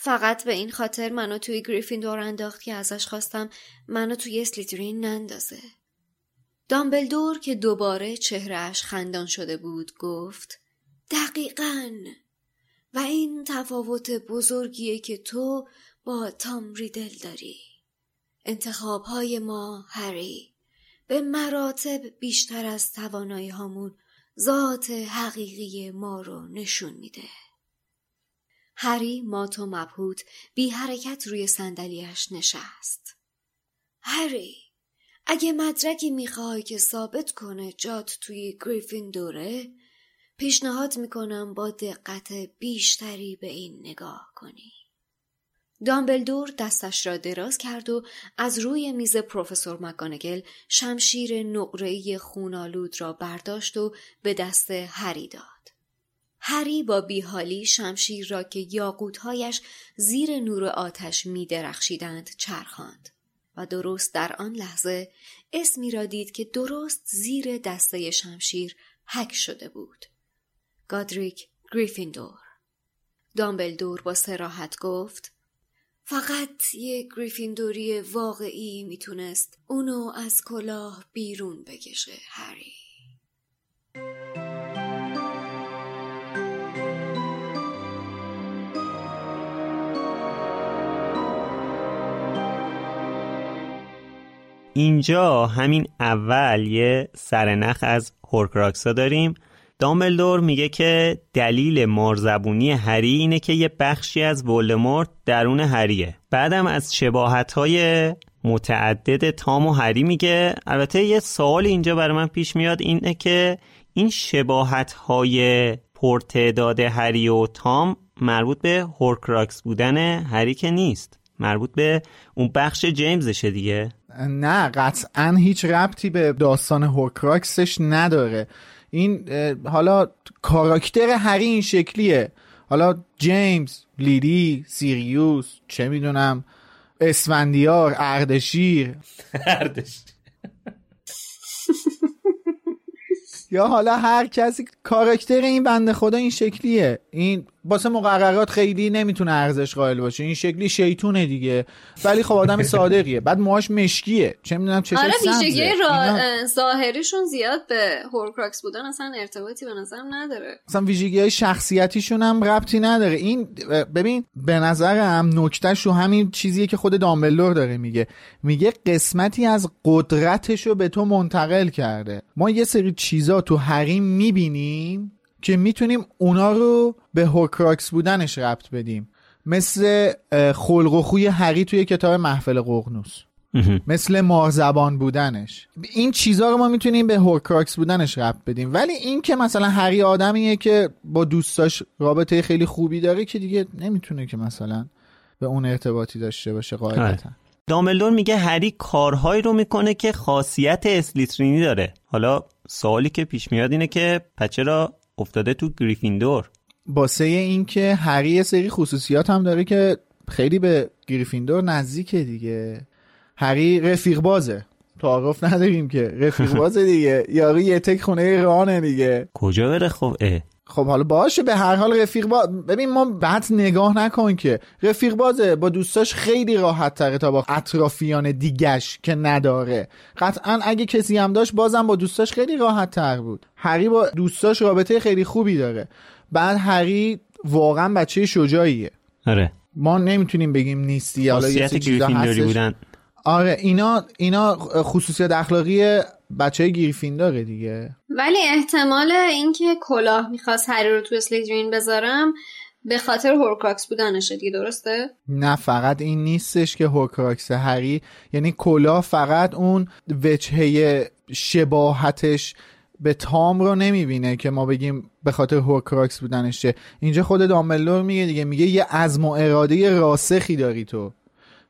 فقط به این خاطر منو توی گریفیندور انداخت که ازش خواستم منو توی اسلیترین نندازه. دامبلدور که دوباره چهرهش خندان شده بود گفت دقیقا و این تفاوت بزرگیه که تو با تام ریدل داری. انتخاب های ما هری به مراتب بیشتر از توانایی هامون ذات حقیقی ما رو نشون میده. هری مات و مبهوت بی حرکت روی صندلیاش نشست. هری اگه مدرکی می‌خوای که ثابت کنه جات توی گریفین دوره پیشنهاد می‌کنم با دقت بیشتری به این نگاه کنی. دامبلدور دستش را دراز کرد و از روی میز پروفسور مکانگل شمشیر نقره‌ای خونالود را برداشت و به دست هری داد. هری با بیحالی شمشیر را که یاقوتهایش زیر نور آتش می درخشیدند چرخاند و درست در آن لحظه اسمی را دید که درست زیر دسته شمشیر حک شده بود. گادریک گریفیندور دامبلدور با سراحت گفت فقط یک گریفیندوری واقعی می‌تونست اونو از کلاه بیرون بکشه هری. اینجا همین اول یه سرنخ از هورکراکسا داریم. دامبلدور میگه که دلیل مارزبونی هری اینه که یه بخشی از ولدمورت درون هریه. بعدم از شباهت های متعدد تام و هری میگه البته یه سوال اینجا برای من پیش میاد اینه که این شباهت های پرتعداد هری و تام مربوط به Horcrux بودن هری که نیست. مربوط به اون بخش جیمزشه دیگه. نه قطعا هیچ ربطی به داستان Horcrux ش نداره. این حالا کاراکتر هری این شکلیه. حالا جیمز لیلی سیریوس چه می‌دونم اسفندیار اردشیر. <laughs> اردشیر. یا حالا هر کسی کاراکتر این بنده خدا این شکلیه. این واسه مقررات خیلی نمی‌تونه ارزش قائل باشه. این شکلی شیطونه دیگه. ولی خب آدم صادقیه. بعد موهاش مشکیه. چه می‌دونم چه آره ویژگی را... ظاهریشون زیاد به Horcrux بودن اصلا ارتباطی به نظرم نداره. اصلا ویژگی های شخصیتیشون هم ربطی نداره. این ببین به نظرم نکته‌ش رو همین چیزیه که خود دامبلدور داره میگه. میگه قسمتی از قدرتش رو به تو منتقل کرده. ما یه سری چیزا تو هری هم می‌بینیم که می‌تونیم اونا رو به Horcrux بودنش ربط بدیم. مثل خلق و خوی هری توی کتاب محفل ققنوس مثل مارزبان بودنش. این چیزها رو ما می‌تونیم به Horcrux بودنش ربط بدیم. ولی این که مثلا هری آدمیه که با دوستاش رابطه خیلی خوبی داره که دیگه نمی‌تونه که مثلا به اون ارتباطی داشته باشه قاعدتا. داملدور میگه هری کارهایی رو می‌کنه که خاصیت اسلیترینی داره. حالا سوالی که پیش میاد اینه که پچه را افتاده تو گریفیندور. باسه این که هری یه سری خصوصیات هم داره که خیلی به گریفیندور نزدیکه دیگه. هری رفیق بازه. تعارف نداریم که. رفیق <laughs> بازه دیگه. یارو یه تک خونه رانه دیگه. کجا بره خب؟ اه. خب حالا باشه به هر حال رفیق باز ببین ما بعد نگاه نکن که. رفیق بازه با دوستاش خیلی راحت تره تا با اطرافیان دیگش که نداره. قطعا اگه کسی هم داشت بازم با دوستاش خیلی راحت تر بود. هری با دوستاش رابطه خیلی خوبی داره. بعد هری واقعا بچه شجاعیه. آره. ما نمی‌تونیم بگیم نیستی حالا یه گریفیندوری بودن. آره اینا اینا خصوصیت اخلاقی بچه های گریفیندوره دیگه. ولی احتمال اینکه کلاه می‌خواست هری رو تو اسلیترین بذاره به خاطر Horcrux بودنشه دیگه درسته؟ نه فقط این نیستش که Horcrux هری یعنی کلاه فقط اون وجهه شباهتش به تام رو نمی‌بینه که ما بگیم به خاطر Horcrux بودنشه. اینجا خود دامبلدور میگه دیگه میگه یه عزم و اراده راسخی داری تو.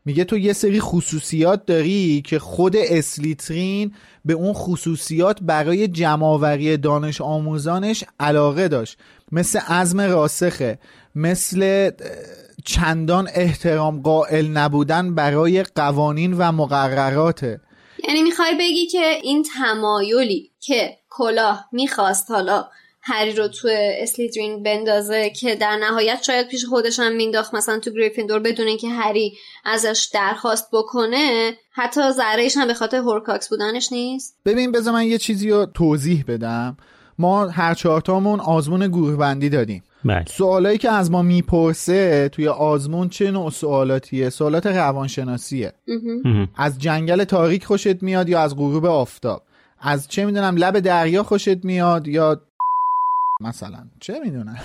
میگه تو یه سری خصوصیات داری که خود اسلیترین به اون خصوصیات برای جمعآوری دانش آموزانش علاقه داشت. مثل عزم راسخه مثل چندان احترام قائل نبودن برای قوانین و مقرراته. یعنی می‌خوای بگی که این تمایلی که کلاه می‌خواست حالا هری رو تو اسلیترین بندازه که در نهایت شاید پیش خودش هم مینداخت. مثلا تو گریفیندور بدون اینکه هری ازش درخواست بکنه حتی ذرهش هم به خاطر هورکاکس بودنش نیست. ببین بذار من یه چیزی رو توضیح بدم. ما هر چهارتامون آزمون گروه بندی دادیم. بله. سوالایی که از ما می‌پرسه توی آزمون چه نوع سوالاتیه؟ سوالات روانشناسیه. از جنگل تاریک خوشت میاد یا از غروب آفتاب؟ از چه می‌دونم لب دریا خوشت میاد یا مثلا. چه می‌دونم؟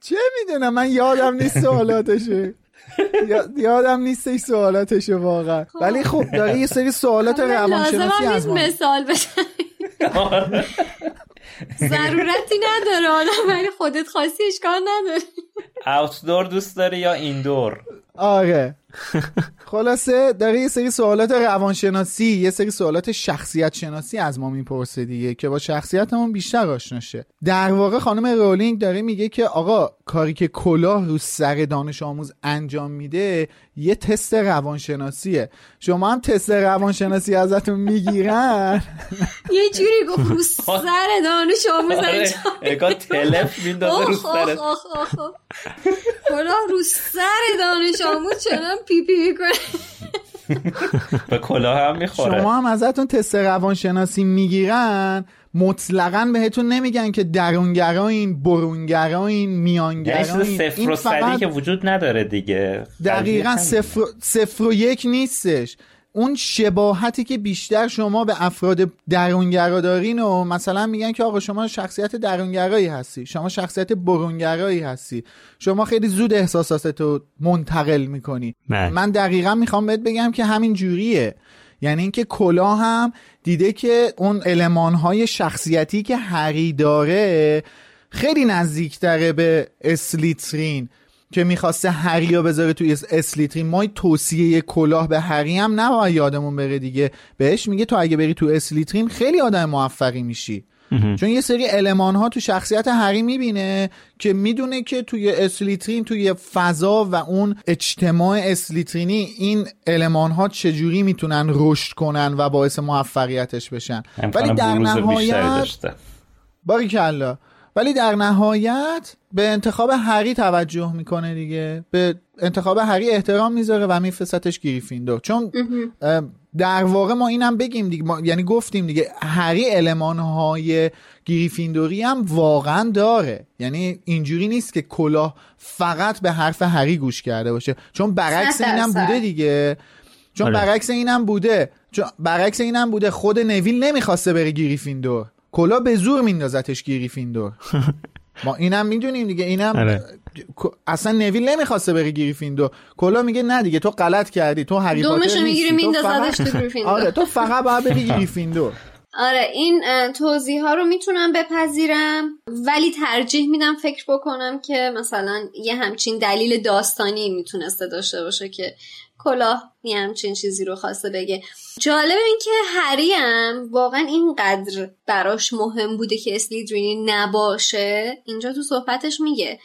چه می‌دونم؟ من یادم نیست سوالاتشه یادم نیست این سوالاتشه واقعا. خب. ولی خب داره یه سری سوالات روانشناسی از ما. مثال بزنی. ضرورتی نداره حالا ولی خودت خواستی اشکال نداره. اوتدور دوست داری یا ایندور آره. <laughs> خلاصه داره یه سری سوالات روانشناسی یه سری سوالات شخصیت شناسی از ما می‌پرسه دیگه که با شخصیتمون بیشتر آشناشه در واقع خانم رولینگ داره میگه که آقا کاری که کلاه رو سر دانش آموز انجام میده یه تست روانشناسیه. شما هم تست روانشناسی ازتون می‌گیرن؟ یه جوری گفت رو سر دانش آموز انجام تلف میندازه رو سر کلاه رو سر دانش آموز چنان پی پی می‌کنه <laughs> به کلاه هم می‌خوره. شما هم ازتون تست روانشناسی می‌گیرن مطلقا بهتون نمیگن که درونگراین برونگراین میانگراین یعنی صفر و صدی که وجود نداره دیگه. دقیقا صفر, صفر و یک نیستش. اون شباهتی که بیشتر شما به افراد درونگرا دارین و مثلا میگن که آقا شما شخصیت درونگرایی هستی شما شخصیت برونگرایی هستی. شما خیلی زود احساساتتو منتقل می‌کنی. من دقیقا می‌خوام بهت بگم که همین جوریه. یعنی اینکه کلا هم دیده که اون المانهای شخصیتی که هری داره خیلی نزدیکتره به اسلیترین که می‌خواسته هری رو بذاره توی اسلیترین. ما توصیه کلاه به هری هم نباید یادمون بره دیگه. بهش میگه تو اگه بری تو اسلیترین خیلی آدم موفقی میشی. چون یه سری علمان ها تو شخصیت هری می‌بینه که می‌دونه که توی اسلیترین توی فضا و اون اجتماع اسلیترینی این علمان ها چجوری می‌تونن رشد کنن و باعث موفقیتش بشن. ولی در نهایت باریکلا ولی در نهایت به انتخاب هری توجه می‌کنه دیگه. به انتخاب هری احترام می‌ذاره و میفرستش گریفیندور. چون در واقع ما اینم بگیم دیگه. ما یعنی گفتیم دیگه هری المانهای گریفیندوری هم واقعا داره. یعنی اینجوری نیست که کلاه فقط به حرف هری گوش کرده باشه. چون برعکس اینم بوده دیگه. چون برعکس اینم بوده. چون برعکس اینم بوده. خود نویل نمی‌خواسته بره گریفیندور. کلا به زور میندازتش گریفیندور <laughs> ما اینم می‌دونیم دیگه اینم آره. اصلا نویل نمی‌خواسته بره گریفیندور کلا میگه نه دیگه تو غلط کردی تو هری پاتر دومشو می‌گیری میندازدش فقط- تو گریفیندور. آره تو فقط باید بری گریفیندور آره. این اه، توضیح ها رو می‌تونم بپذیرم ولی ترجیح میدم فکر بکنم که مثلا یه همچین دلیل داستانی می‌تونسته داشته باشه که کلاه یه همچین چیزی رو خواسته بگه. جالب این که هری هم واقعا اینقدر براش مهم بوده که اسلیدرینی نباشه. اینجا تو صحبتش میگه.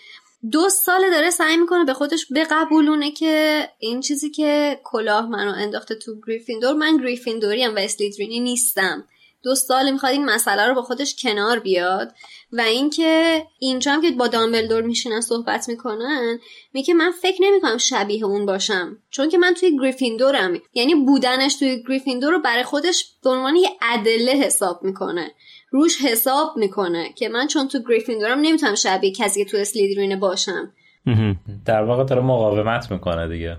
دو ساله داره سعی می‌کنه به خودش بقبولونه که این چیزی که کلاه منو انداخته تو گریفیندور من گریفیندوری هم و اسلیدرینی نیستم. دو سال می‌خواد این مسئله رو با خودش کنار بیاد. و اینکه اینجا هم که با دامبلدور میشینن صحبت می‌کنن میگه من فکر نمی‌کنم شبیه اون باشم. چون که من توی گریفیندورم. یعنی بودنش توی گریفیندور رو برای خودش به عنوان یه ادله حساب می‌کنه. روش حساب می‌کنه که من چون تو گریفیندورم نمی‌تونم شبیه کسی که تو اسلیدرین باشم. در واقع داره مقاومت می‌کنه دیگه.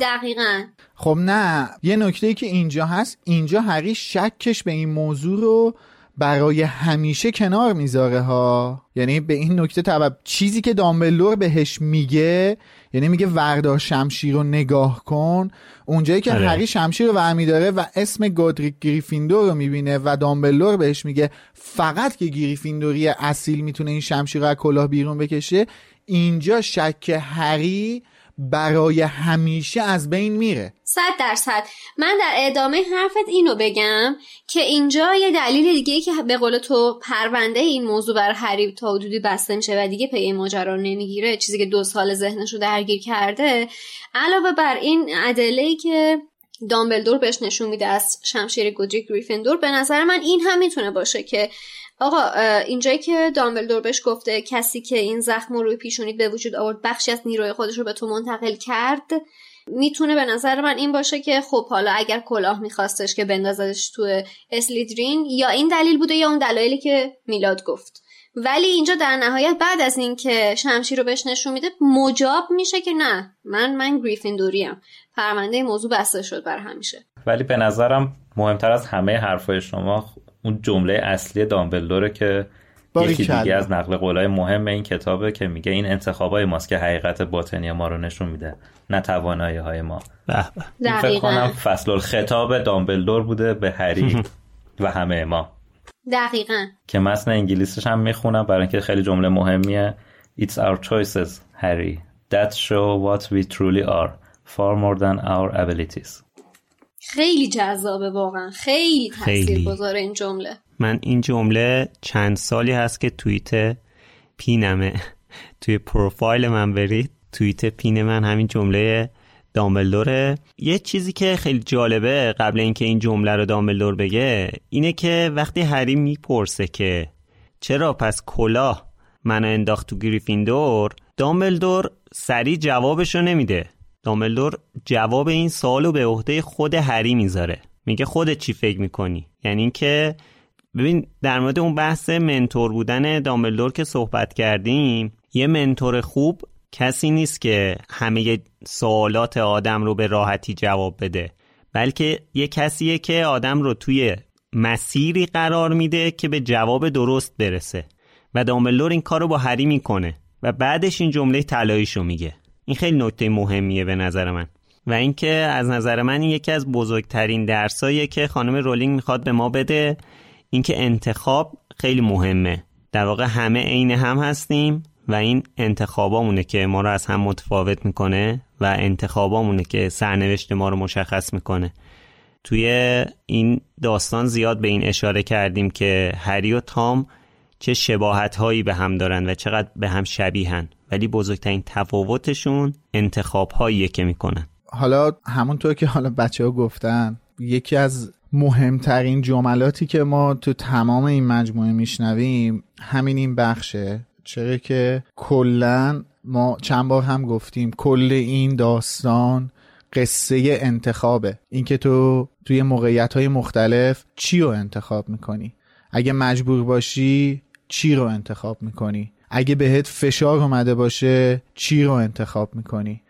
دقیقا. خب نه. یه نکته ای که اینجا هست اینجا هری شکش به این موضوع رو برای همیشه کنار می‌ذاره ها یعنی به این نکته توجه چیزی که دامبلور بهش میگه یعنی میگه وردار شمشیر رو نگاه کن اونجایی که آره. هری شمشیر رو ورمیداره و اسم گودریک گریفیندور رو می‌بینه و دامبلور بهش میگه فقط که گریفیندوری اصیل می‌تونه این شمشیر رو از کلاه بیرون بکشه اینجا شک هری برای همیشه از بین میره. صد درصد. من در ادامه حرفت اینو بگم که اینجا یه دلیل دیگه که به قول تو پرونده این موضوع بر هری تا حدودی بسته میشه و دیگه پی ماجرا نمی‌گیره چیزی که دو سال ذهنش رو درگیر کرده. علاوه بر این ادله که دامبلدور بهش نشون میده از شمشیر گودریک گریفیندور به نظر من این هم می‌تونه باشه که آقا اینجایی که دامبلدور بهش گفته کسی که این زخم رو روی پیشونیت به وجود آورد بخشی از نیروی خودش رو به تو منتقل کرد می‌تونه به نظر من این باشه که خب حالا اگر کلاه میخواستش که بندازدش تو اسلیدرین یا این دلیل بوده یا اون دلایلی که میلاد گفت. ولی اینجا در نهایت بعد از اینکه شمشیر رو بهش نشون میده مجاب میشه که نه من من گریفیندوریم. پرونده موضوع بسته شد بر همیشه. ولی به نظرم مهمتر از همه حرفای شما اون جمله اصلی دامبلدوره که یکی. دیگه از نقل قولای مهم این کتابه که میگه این انتخابای ماست که حقیقت باطنی ما رو نشون میده نه توانایی های ما. به به. این فکر کنم فصل الخطاب دامبلدور بوده به هری <laughs> و همه ما. دقیقا. که متن انگلیسیش هم می‌خونم برای اینکه خیلی جمله مهمیه. It's our choices Harry. That show what we truly are. Far more than our abilities. خیلی جذابه واقعا. خیلی خیلی. تاثیر گذاره این جمله. من این جمله چند سالی هست که توییت پینمه توی پروفایل من برید توییت پین من همین جمله دامبلدوره. یه چیزی که خیلی جالبه قبل اینکه این جمله رو دامبلدور بگه اینه که وقتی هری می‌پرسه که چرا پس کلاه منو انداخت تو گریفیندور دامبلدور سریع جوابشو نمیده. دامبلدور جواب این سوالو به عهده خود هری می‌ذاره. میگه خودت چی فکر می‌کنی؟ یعنی اینکه ببین در مورد اون بحث منتور بودن دامبلدور که صحبت کردیم یه منتور خوب کسی نیست که همه سوالات آدم رو به راحتی جواب بده بلکه یه کسیه که آدم رو توی مسیری قرار میده که به جواب درست برسه. و دامبلدور این کار رو با هری می‌کنه و بعدش این جمله طلاییشو میگه. این خیلی نکته مهمیه به نظر من. و اینکه از نظر من این یکی از بزرگترین درساییه که خانم رولینگ می‌خواد به ما بده. اینکه انتخاب خیلی مهمه. در واقع همه عین هم هستیم و این انتخابامونه که ما رو از هم متفاوت می‌کنه و انتخابامونه که سرنوشت ما رو مشخص می‌کنه. توی این داستان زیاد به این اشاره کردیم که هری و تام چه شباهت هایی به هم دارن و چقدر به هم شبیهن. ولی بزرگترین تفاوتشون انتخاب هاییه که می‌کنن. حالا همونطور که حالا بچه ها گفتن یکی از مهمترین جملاتی که ما تو تمام این مجموعه میشنویم همین این بخشه. چرا که کلا ما چند بار هم گفتیم کل این داستان قصه انتخابه. اینکه تو توی موقعیت های مختلف چی رو انتخاب می‌کنی؟ اگه مجبور باشی چی رو انتخاب می‌کنی؟ اگه بهت فشار اومده باشه چی رو انتخاب می‌کنی؟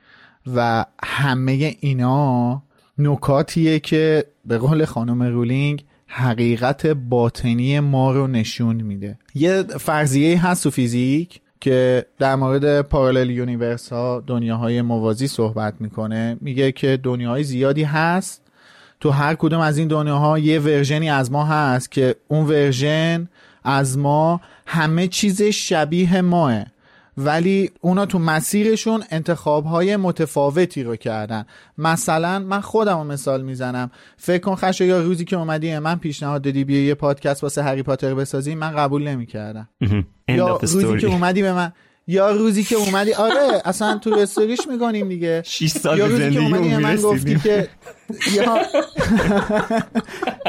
و همه اینا نکاتیه که به قول خانم رولینگ حقیقت باطنی ما رو نشون میده. یه فرضیه هست تو فیزیک که در مورد parallel universe ها دنیاهای موازی صحبت می‌کنه. میگه که دنیاهای زیادی هست. تو هر کدوم از این دنیاها یه ورژنی از ما هست که اون ورژن از ما همه چیز شبیه ماه. ولی اونا تو مسیرشون انتخاب های متفاوتی رو کردن. مثلا من خودم رو مثال می‌زنم. فکر کن خش یا روزی که اومدی من پیشنهاد دادی بیا یه پادکست واسه هری پاتر بسازی من قبول نمی‌کردم. یا روزی که اومدی به من یا روزی که اومدی آره اصلا تو استوریش می‌کنیم دیگه. 6 سال یا روزی که اومدی من گفتی که یا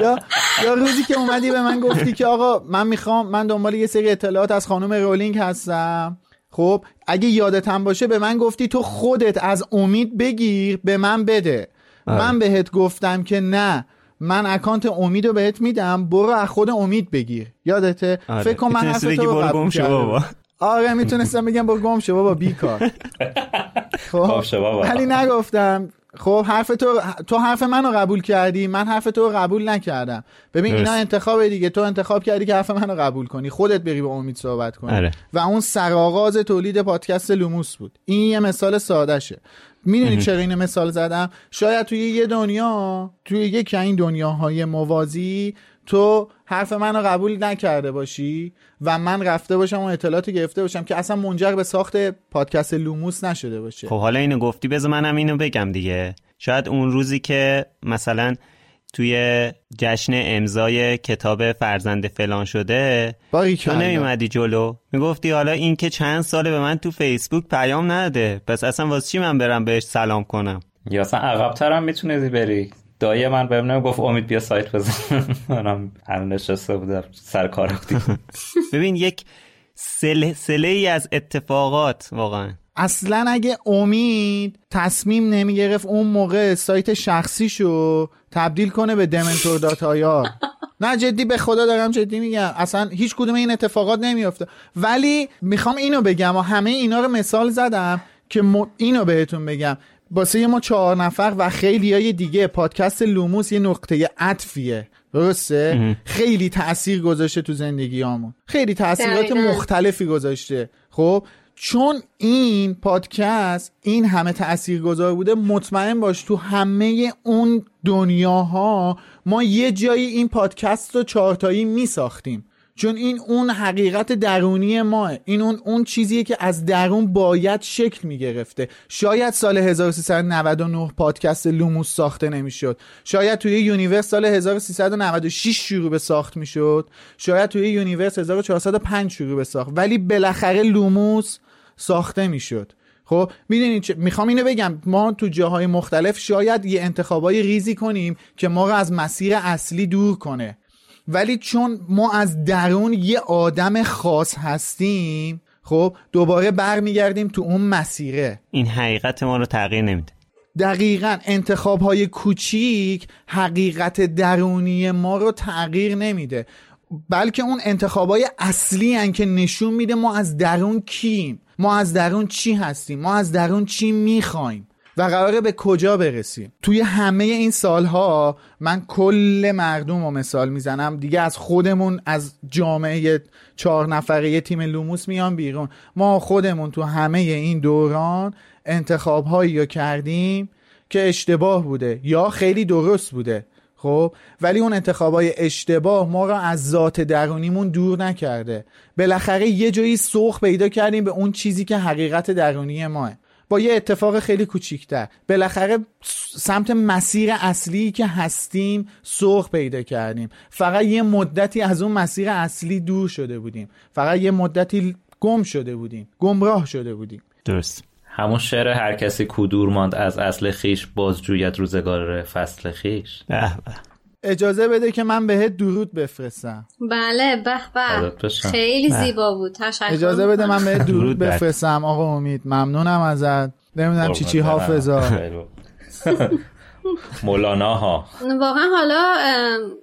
یا یا روزی که اومدی به من گفتی که آقا من می‌خوام من دنبال یه سری اطلاعات از خانم رولینگ هستم. خب اگه یادت هم باشه به من گفتی تو خودت از امید بگیر به من بده. آره. من بهت گفتم که نه. من اکانت امید رو بهت میدم. برو از خود امید بگیر. یادته؟ آره. فکر کن من تو رو آره می‌تونستم بگم برو گم شو بابا بیکار. <laughs> خب. ولی نگفتم. خب حرف تو تو حرف منو قبول کردی من حرف تو رو قبول نکردم. ببین اینا. انتخاب دیگه. تو انتخاب کردی که حرف منو قبول کنی. خودت بری با امید صحبت کنی. آره. و اون سرآغاز تولید پادکست لوموس بود. این یه مثال سادهشه. می‌دونی چرا این مثال زدم؟ شاید توی یه دنیا توی یکی از این دنیاهای موازی تو حرف منو قبول نکرده باشی و من رفته باشم و اطلاعاتی گرفته باشم که اصلا منجر به ساخت پادکست لوموس نشده باشه. خب حالا اینو گفتی بذار منم اینو بگم دیگه. شاید اون روزی که مثلا توی جشن امضای کتاب فرزند فلان شده تو. نمیمدی جلو. می‌گفتی حالا این که چند ساله به من تو فیسبوک پیام نده. پس اصلا واسه چی من برم بهش سلام کنم؟ یا اصلا عقبتر هم می‌تونی بری. دایی من بهم نمی‌گفت امید بیا سایت بزن. <laughs> منم الان نشسته بودم سر کار بودیم. <laughs> ببین یک سلسله ای از اتفاقات واقعا. اصلا اگه امید تصمیم نمی گرفت اون موقع سایت شخصیشو تبدیل کنه به دمنتور dot IR <laughs> نه جدی به خدا دارم جدی میگم. اصلا هیچ کدوم این اتفاقات نمیافته. ولی می‌خوام اینو بگم و همه اینا رو مثال زدم که م... اینو بهتون بگم. واسه ما چهار نفر و خیلی های دیگه. پادکست لوموس یه نقطه عطفیه. درسته؟ خیلی تاثیر گذاشته تو زندگی خیلی تاثیرات. مختلفی گذاشته. خب؟ چون این پادکست این همه تأثیر گذار بوده مطمئن باش تو همه اون دنیاها ما یه جایی این پادکست رو چهارتایی می ساختیم چون این اون حقیقت درونی مائه. این اون اون چیزیه که از درون باید شکل می گرفته شاید سال 1399 پادکست لوموس ساخته نمی‌شد. شاید توی universe سال 1396 شروع به ساخت می‌شد. شاید توی universe 1405 شروع به ساخت. ولی بالاخره لوموس ساخته می‌شد. خب می‌دونید چی می‌خوام اینو بگم. ما تو جاهای مختلف شاید یه انتخابای ریزی کنیم که ما رو از مسیر اصلی دور کنه. ولی چون ما از درون یه آدم خاص هستیم خب دوباره برمیگردیم تو اون مسیره. این حقیقت ما رو تغییر نمیده. دقیقا انتخاب های کوچیک حقیقت درونی ما رو تغییر نمیده. بلکه اون انتخاب های اصلی هن که نشون میده ما از درون کیم. ما از درون چی هستیم؟ ما از درون چی می‌خوایم؟ و قراره به کجا برسیم؟ توی همه این سالها من کل مردم رو مثال می‌زنم. دیگه از خودمون از جامعه چهار نفره تیم لوموس میان بیرون. ما خودمون تو همه این دوران انتخاب هایی رو کردیم که اشتباه بوده یا خیلی درست بوده خب؟ ولی اون انتخابای اشتباه ما را از ذات درونیمون دور نکرده. بالاخره یه جایی سوخ پیدا کردیم به اون چیزی که حقیقت درونی ماه. با یه اتفاق خیلی کوچیکتر. بالاخره سمت مسیر اصلی که هستیم سوخ پیدا کردیم. فقط یه مدتی از اون مسیر اصلی دور شده بودیم. فقط یه مدتی گم شده بودیم. گمراه شده بودیم. درست. همون شعر هر کسی کدور ماند از اصل خیش بازجوید روزگار فصل خیش. به به. اجازه بده که من بهت درود بفرستم. بله به به. بشم. خیلی به. زیبا بود. تشکر اجازه بده من بهت درود بفرستم آقا امید. ممنونم ازت. نمی‌دونم چی چی. حافظا. <laughs> خیلی. مولانا ها. واقعا حالا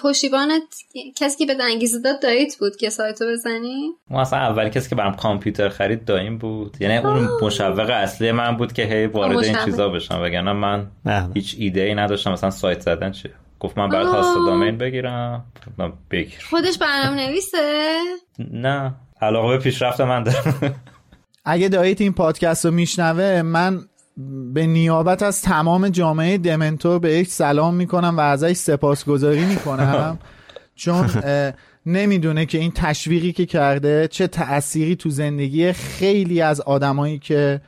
پشتیبانت کسی که به انگیزه داد داییت بود که سایتو بزنی؟ ما اصلا اولی کسی که برام کامپیوتر خرید داییم بود. یعنی اون مشوق اصلی من بود که هی وارد این چیزا بشم. وگرنه من هیچ ایده ای نداشتم. مثلا سایت زدن چیه؟ گفت من برات هاست دامین بگیرم. بگیر. خودش برنامه نویسه نه. علاقه به پیشرفت من داره. اگه داییت این پادکست رو میشنوه من به نیابت از تمام جامعه دمنتور به یک سلام می‌کنم و ازش سپاسگزاری می‌کنم. <laughs> چون نمی‌دونه که این تشویقی که کرده چه تأثیری تو زندگی خیلی از آدمایی که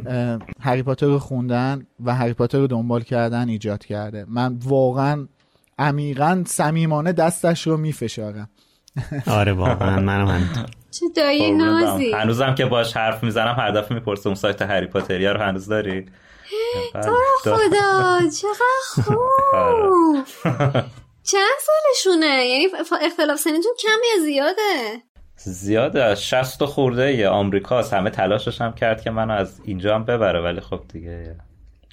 <laughs> هری پاتر رو خوندن و هری پاتر رو دنبال کردن ایجاد کرده. من واقعا عمیقا صمیمانه دستش رو میفشارم. <laughs> آره واقعا. منم همینطور چه دایی نازی. هنوزم که باش حرف می‌زنم هر دفعه می‌پرسه اون سایت هری پاتریا رو هنوز داری؟ تو خدا چقدر <laughs> خوب. چند سالشونه؟ یعنی اختلاف سنیتون کم یا زیاده؟ زیاده. از 60 خورده یه آمریکاست. همه تلاشش هم کرد که منو از اینجا هم ببره ولی خب دیگه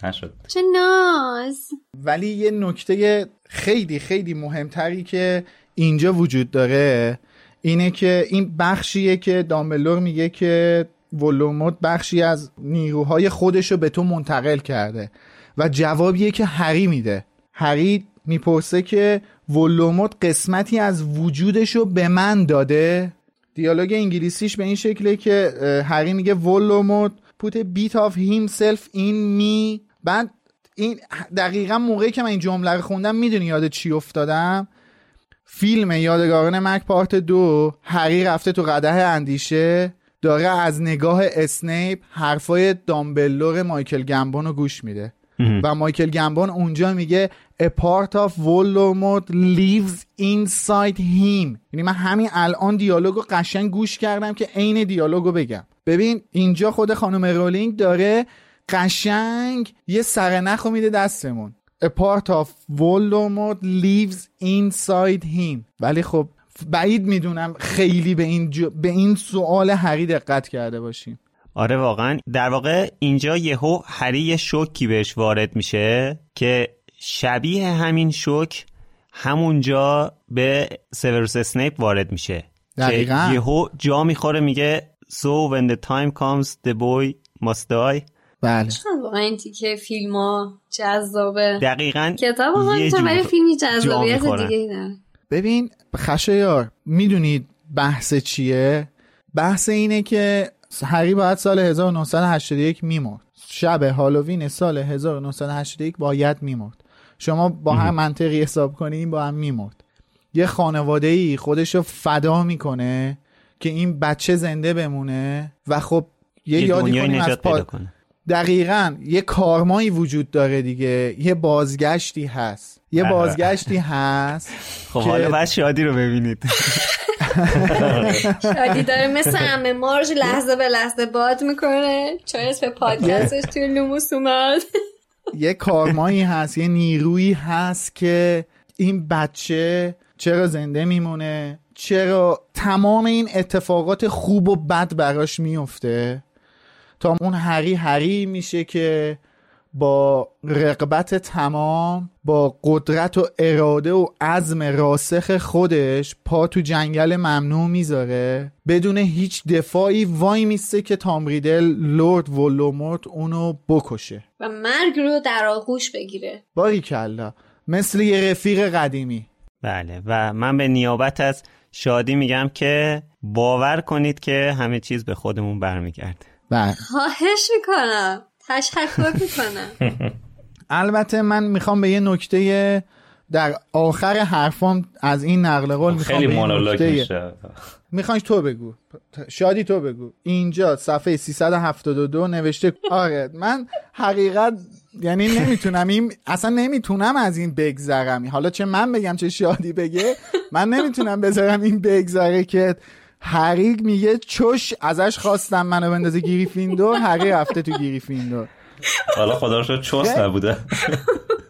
نشد. چه ناز. ولی یه نکته خیلی خیلی مهمتری که اینجا وجود داره اینه که این بخشیه که دامبلور میگه که ولوموت بخشی از نیروهای خودش رو به تو منتقل کرده و جوابیه که هری میده. هری می‌پرسه که ولوموت قسمتی از وجودش رو به من داده؟ دیالوگ انگلیسیش به این شکله که هری میگه ولوموت a bit of himself in me. بعد این دقیقا موقعی که من این جمله رو خوندم می‌دونی یاد چی افتادم؟ فیلم یادگاران مک پارت دو هری رفته تو قده اندیشه داره از نگاه اسنیپ حرفای دامبلور مایکل گمبون رو گوش میده. و مایکل گمبون اونجا میگه a part of Voldemort lives inside him. یعنی من همین الان دیالوگو قشنگ گوش کردم که عین دیالوگو بگم. ببین اینجا خود خانم رولینگ داره قشنگ یه سرنخ میده دستمون. A part of Voldemort lives inside him. ولی خب بعید می‌دونم خیلی به این, به این سوال هری دقت کرده باشیم. آره واقعا. در واقع اینجا یهو هری یه شوکی بهش وارد میشه که شبیه همین شوک همونجا به سیوروس اسنیپ وارد میشه. دقیقا. یهو جا می‌خوره میگه So when the time comes the boy must die. بله. واقعا این تیکه فیلم ها جذابه؟ دقیقا کتاب واقعا برای فیلمی جذابیت دیگه داره. ببین خشایار می‌دونید بحث چیه؟ بحث اینه که هری باید سال 1981 میمرد. شب هالووین سال 1981 باید میمرد. شما با هم منطقی حساب کنین با هم میمرد. یه خانواده ای خودش رو فدا می‌کنه که این بچه زنده بمونه و خب یه, یه یادی کنیم از پا... کنه. دقیقا یه کارمایی وجود داره دیگه. یه بازگشتی هست. یه بازگشتی هست <laughs> خب حالا بعد شادی رو ببینید. <laughs> <laughs> شادی داره مثل همه مارج لحظه به لحظه باد می‌کنه. چون به پادکستش توی لوموس اومد. یه کارمایی هست یه نیرویی هست که این بچه چرا زنده میمونه چرا تمام این اتفاقات خوب و بد براش میفته تا اون هری هری میشه که با رقبت تمام با قدرت و اراده و عزم راسخ خودش پا تو جنگل ممنوع می‌ذاره. بدون هیچ دفاعی وای میسته که تامریدل لورد ولوموت اونو بکشه. و مرگ رو در آغوش بگیره. باری کلا. مثل یه رفیق قدیمی. بله و من به نیابت از شادی میگم که باور کنید که همه چیز به خودمون برمیگرده. بله. خواهش می‌کنم. تشکر می‌کنم. البته من می‌خوام به یه نکته در آخر حرفام از این نقل قول می‌خوام خیلی مونولوگ میشه. می‌خوای تو بگو. شادی تو بگو. اینجا صفحه 372 نوشته آره من حقیقت یعنی نمی‌تونم این اصلا نمی‌تونم از این بگذرم. حالا چه من بگم چه شادی بگه من نمی‌تونم بذارم این بگذره که هری میگه چش ازش خواستم منو بندازه گریفیندور هری رفته تو گریفیندور. حالا خدا رو شد چوس نبوده.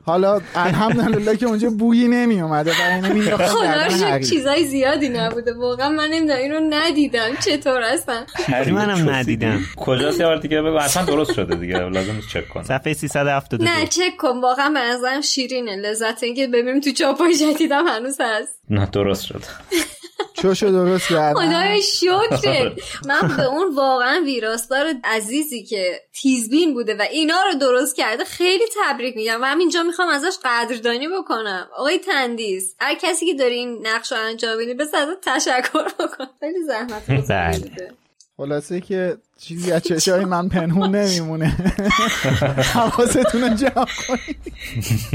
حالا الحمدلله که اونجا بویی نمی اومده گردن هری چیزای زیادی نبوده. واقعا من نمی‌دونم اینو ندیدم. چطور هستن؟ منم ندیدم. کجا یه دیگه بگو. اصلا درست شده دیگه. لازم نیست چک کنم. صفحه 372 نه چک کن. واقعا به نظرم شیرینه. لذت اینکه ببینیم تو چاپای جدیدم هنوز هست. نه درست شد <laughs> چوشو درست کردن خدای شکره من به اون واقعا ویراستار عزیزی که تیزبین بوده و اینا رو درست کرده خیلی تبریک میگم و همینجا می‌خوام ازش قدردانی بکنم. آقای تندیس هر کسی که داری این نقش رو انجام میدی بس ازت تشکر بکن خیلی زحمت <laughs> بله. خلاصه که چیزی از چشای من پنهون نمیمونه. <laughs> حواستون رو جمع کنید.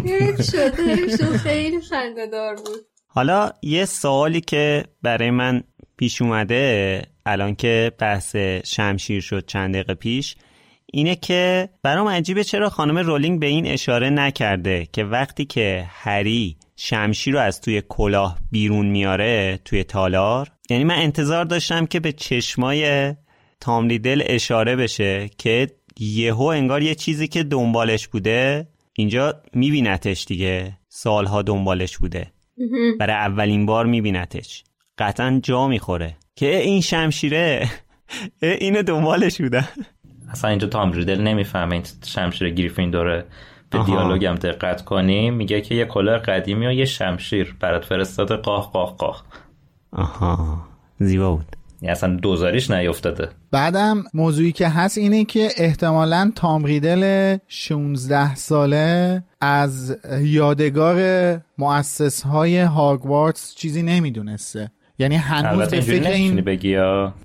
حیف شد حیف شد خیلی خنده‌دار بود. حالا یه سوالی که برای من پیش اومده الان که بحث شمشیر شد چند دقیقه پیش اینه که برام عجیبه چرا خانم رولینگ به این اشاره نکرده که وقتی که هری شمشیر رو از توی کلاه بیرون میاره توی تالار یعنی من انتظار داشتم که به چشمای تام ریدل اشاره بشه که یهو انگار یه چیزی که دنبالش بوده اینجا میبینتش دیگه سالها دنبالش بوده. برای اولین بار میبینتش. قطعا جا می‌خوره. که این شمشیره اینو دنبالش بودن. اصلا اینجا تام ریدل نمی‌فهمه این شمشیر گریفین داره به آها. دیالوگم دقت کنی. میگه که یه کلاه قدیمی و یه شمشیر. برات فرستاده قاه قاه قاه آها. زیبا بود. اصلا دوزاریش نیفتاده. بعدم موضوعی که هست اینه که احتمالا تام ریدل 16 ساله از یادگار مؤسس های هاگوارتس چیزی نمی‌دونسته. یعنی هنوز به فکر این بگی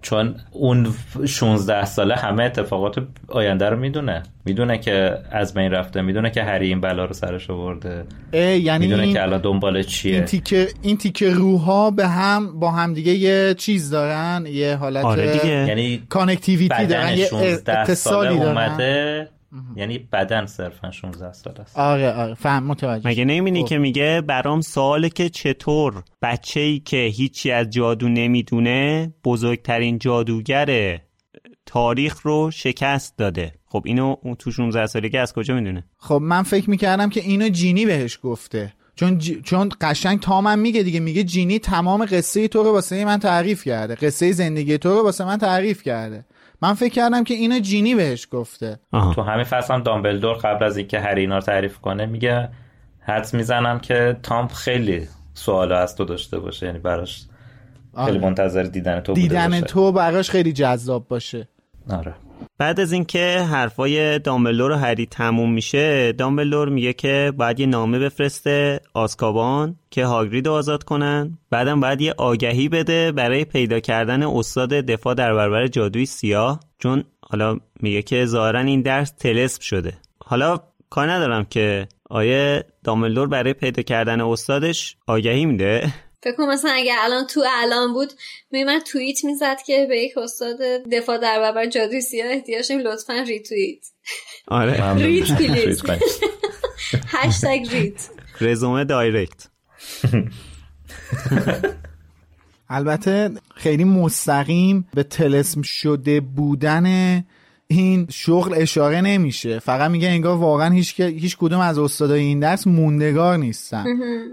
چون اون 16 ساله همه اتفاقات آینده رو می‌دونه. می‌دونه که از بین رفته می‌دونه که هری این بلا رو سرش آورده. یعنی می‌دونه این, که الان دنبال چیه. این تیکه این تیکه روحها به هم با هم دیگه یه چیز دارن یه حالت آره دیگه. یعنی connectivity دارن یه 16 ساله اتصالی دارن. اومده. یعنی بدن صرفا 16 ساله است. آره آره. فهم متوجه مگه نمی‌بینی خب. که میگه برام سواله که چطور بچه ای که هیچی از جادو نمی‌دونه بزرگترین جادوگر تاریخ رو شکست داده. خب اینو اون تو 16 سالگی از کجا می‌دونه؟ خب من فکر می‌کردم که اینو جینی بهش گفته. چون جی... چون قشنگ تامم میگه دیگه. میگه جینی تمام قصه تو رو واسه من تعریف کرده. قصه زندگی تو رو واسه من تعریف کرده. من فکر کردم که اینو جینی بهش گفته آها. تو همین فصل هم دامبلدور قبل از اینکه هری اینا رو تعریف کنه میگه حدس می‌زنم که تام خیلی سوال از تو داشته باشه یعنی براش خیلی آره. منتظر دیدن تو بوده دیدن باشه. تو براش خیلی جذاب باشه آره بعد از اینکه حرفای دامبلور و هری تموم میشه دامبلور میگه که باید یه نامه بفرسته آسکابان که هاگرید رو آزاد کنن. بعدم باید یه آگهی بده برای پیدا کردن استاد دفاع در برابر جادوی سیاه. چون حالا میگه که ظاهرا این درس تلسم شده. حالا کار ندارم که آیه دامبلور برای پیدا کردن استادش آگهی میده. فکر کنم مثلا اگه الان تو الان بود میم من توییت می‌زد که به یک استاد دفاع در برابر جادوی سیاه احتیاج داریم لطفا ریتوییت. آره. rt please. هشتگ rt. رزومه direct. <laughs> البته خیلی مستقیم به طلسم شده بودن این شغل اشاره نمیشه. فقط میگه انگار واقعا هیچ که- هیچ کدوم از استادای این درس موندگار نیستن.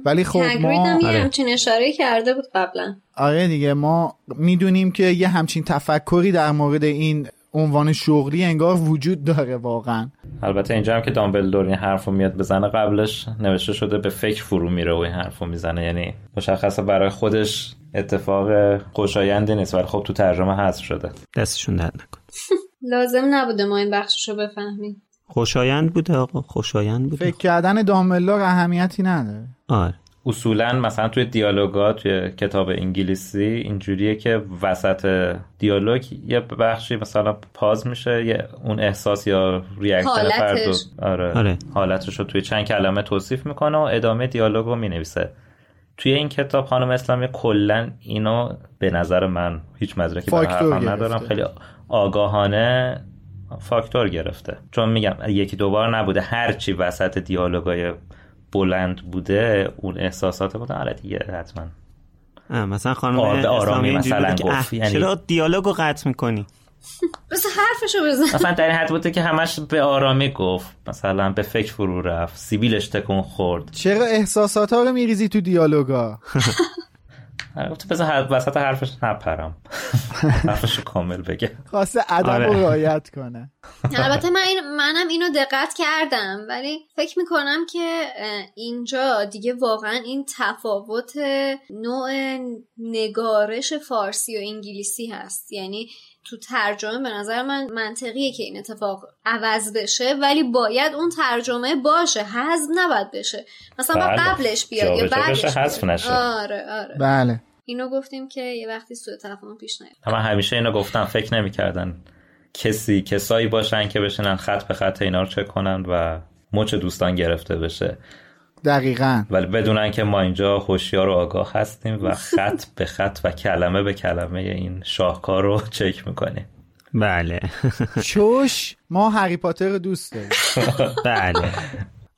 ولی خب ما یه آره. همچین اشاره کرده بود قبلا. آره دیگه ما می‌دونیم که یه همچین تفکری در مورد این عنوان شغلی انگار وجود داره واقعا. البته اینجا هم که دامبلدور این حرفو میاد بزنه قبلش نوشته شده به فکر فرو میره و این حرفو می‌زنه. یعنی مشخصه برای خودش اتفاق خوشایندی نیست ولی خب تو ترجمه حذف شده. دستشون درد نکن <laughs> لازم نبوده ما این بخشش رو بفهمیم. خوشایند بوده آقا خوشایند بوده. فکر کردن دامبلور اهمیتی نداره. آره. اصولا مثلا توی دیالوگا توی کتاب انگلیسی اینجوریه که وسط دیالوگ یه بخشی مثلا پاز میشه یه اون احساس یا reaction. فرد آره, آره. حالتش رو توی چند کلمه توصیف می‌کنه و ادامه دیالوگ رو می‌نویسه. توی این کتاب خانم اسلامی کلا اینو به نظر من هیچ مدرکی حرفم ندارم. خیلی آگاهانه فاکتور گرفته. چون میگم یکی دوبار نبوده. هرچی وسط دیالوگای بلند بوده اون احساسات بوده آره دیگه حتما. مثلا خانم آرامی مثلا گفت. یعنی- چرا دیالوگو قطع می‌کنی؟ <laughs> بس حرفشو بزن. مثلا در این حد بوده که همش به آرامی گفت. مثلا به فکر فرو رفت. سیبیلش تکون خورد. چرا احساسات ها رو میریزی تو دیالوگا؟ <laughs> گفت بذار حرف وسط حرفش نپرم. <laughs> حرفشو کامل بگه. خواسته ادب آره. رو رعایت کنه. البته من این منم اینو دقت کردم ولی فکر می‌کنم که اینجا دیگه واقعا این تفاوت نوع نگارش فارسی و انگلیسی هست. یعنی تو ترجمه به نظر من منطقیه که این اتفاق عوض بشه ولی باید اون ترجمه باشه حذف نباید بشه مثلا بله. قبلش بیاد یا بعدش حذف. نشه. آره آره بله اینو گفتیم که یه وقتی سوء تفاهم پیش نیاد من همیشه اینو گفتم فکر نمی‌کردن کسی کسایی باشن که بشنن خط به خط اینا رو چک کنن و مچ دوستان گرفته بشه دقیقا. ولی بدونن که ما اینجا هوشیار و آگاه هستیم و خط <laughs> به خط و کلمه به کلمه این شاهکار رو چک می‌کنیم. بله. <laughs> چوش ما هری پاتر رو دوست داریم. <laughs> بله.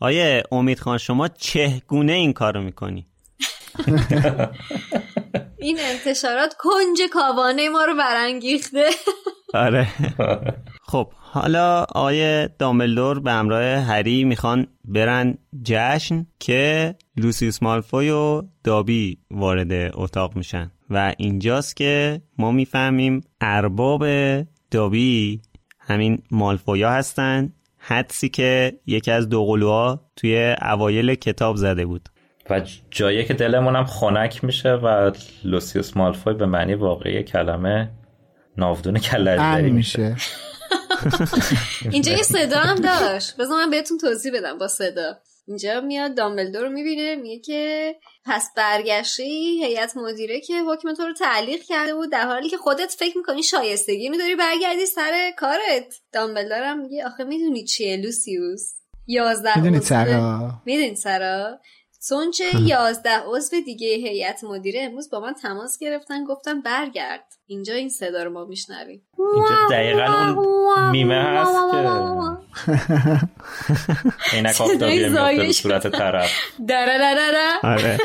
آیه امید خان شما چهگونه این کارو می‌کنی؟ این انتشارات کنج کاوانه ما رو برانگیخته. آره. خب حالا آیه دامبلدور به همراه هری می‌خوان برن جشن که لوسیوس مالفوی و دابی وارد اتاق میشن و اینجاست که ما می‌فهمیم ارباب دابی همین مالفویا هستن. حدسی که یکی از دوقلوها توی اوایل کتاب زده بود. و جایی که دلمون هم خنک میشه و لوسیوس مالفوی به معنی واقعی کلمه ناودون میشه میشه. <laughs> <laughs> اینجا یه صدا هم داشت. بذار من بهتون توضیح بدم با صدا. اینجا میاد دامبلدور رو می‌بینه میگه که پس برگشتی هیئت مدیره که حکم تو رو تعلیق کرده بود در حالی که خودت فکر می‌کنی شایستگی اینو داری برگردی سر کارت. دامبلدور هم میگه آخه می‌دونی چیه لوسیوس؟ یازده می‌دونی سرا؟ می‌دونی سرا؟ چون چه <laughs> یازده عضو دیگه هیئت مدیره امروز با من تماس گرفتن گفتن برگرد. اینجا این صدا رو ما میشنویم. اینجا دقیقا اون میمه هست که. <laughs> عینک آفتابی میفته به. صورت طرف. دره دره دره. آره. <laughs>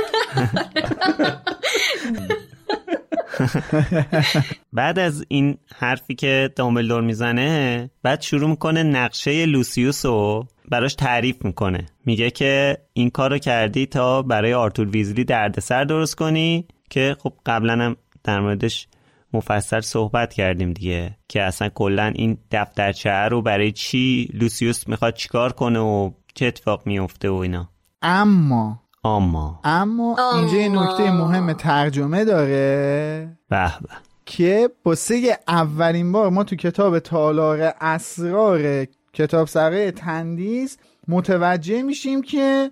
بعد از این حرفی که دامبلدور می‌زنه بعد شروع می‌کنه نقشه لوسیوس رو براش تعریف می‌کنه. میگه که این کارو کردی تا برای آرتور ویزلی دردسر درست کنی که خب قبلا هم در موردش مفصل صحبت کردیم دیگه که اصلا کلا این دفترچه رو برای چی لوسیوس می‌خواد چیکار کنه و چه اتفاق میفته و اینا. اما. اما. اما اینجا یه نکته مهم ترجمه داره. به به که واسه اولین بار ما تو کتاب تالار اسرار کتاب سرای تندیس متوجه میشیم که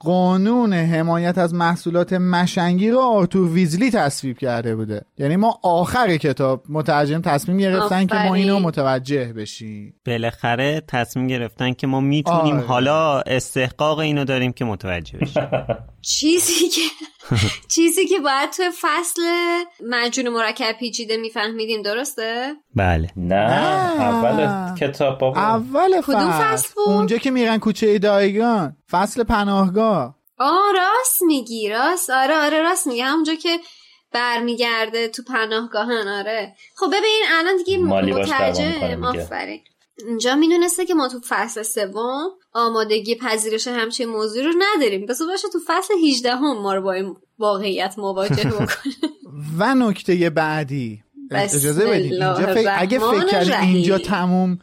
قانون حمایت از محصولات مشنگی رو آرتور ویزلی تصویب کرده بوده یعنی ما آخر کتاب مترجم تصمیم گرفتن که ما. اینو متوجه بشیم بالاخره تصمیم گرفتن که ما می‌تونیم آره. حالا استحقاق اینو داریم که متوجه بشیم <laughs> چیزی که <laughs> چیزی که باید توی فصل مجون مرکب پیچیده میفهمیدیم درسته؟ بله. نه. اول کتاب اول فصل, بود؟ اونجا که میرن کوچه دایگان. فصل پناهگاه. آه راست میگی راست. آره آره راست میگی همونجا که برمیگرده تو پناهگاهن آره. خب ببین الان دیگه مترجم. آفرین. اینجا می‌دونسته که ما تو فصل سوم آمادگی پذیرش همچین موضوع رو نداریم بس باشه تو فصل 18 هم ما رو با این واقعیت مواجه <laughs> بکنه و نکته بعدی اجازه بدید اینجا فکر اگه فکر الرحیم. اینجا تموم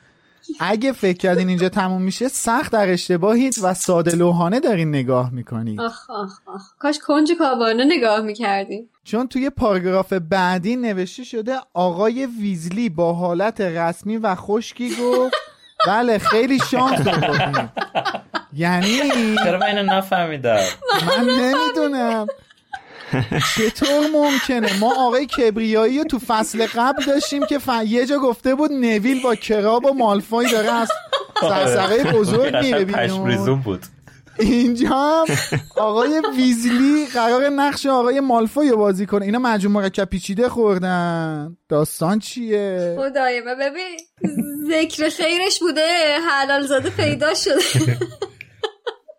اگه فکر کردین اینجا تموم میشه سخت در اشتباهید و ساده لوحانه دارین نگاه می‌کنید. آخ آخ آخ. کاش کنج کاوانه نگاه می‌کردیم. چون توی پاراگراف بعدی نوشته شده آقای ویزلی با حالت رسمی و خشکی گفت بله خیلی شانس یعنی چرا من اینو نفهمیدم؟ من نمی‌دونم. چطور ممکنه. ما آقای کبریایی رو تو فصل قبل داشتیم که ف... یه جا گفته بود نویل با کراب و مالفای داره از سرسره بزرگ میره بیرون. بود. اینجا هم آقای ویزلی قرار نقش آقای مالفوی رو بازی کنه. اینا مجموع مرکب پیچیده خوردن. داستان چیه؟ خدای من ببین ذکر خیرش بوده. حلال زاده پیدا شده. <laughs>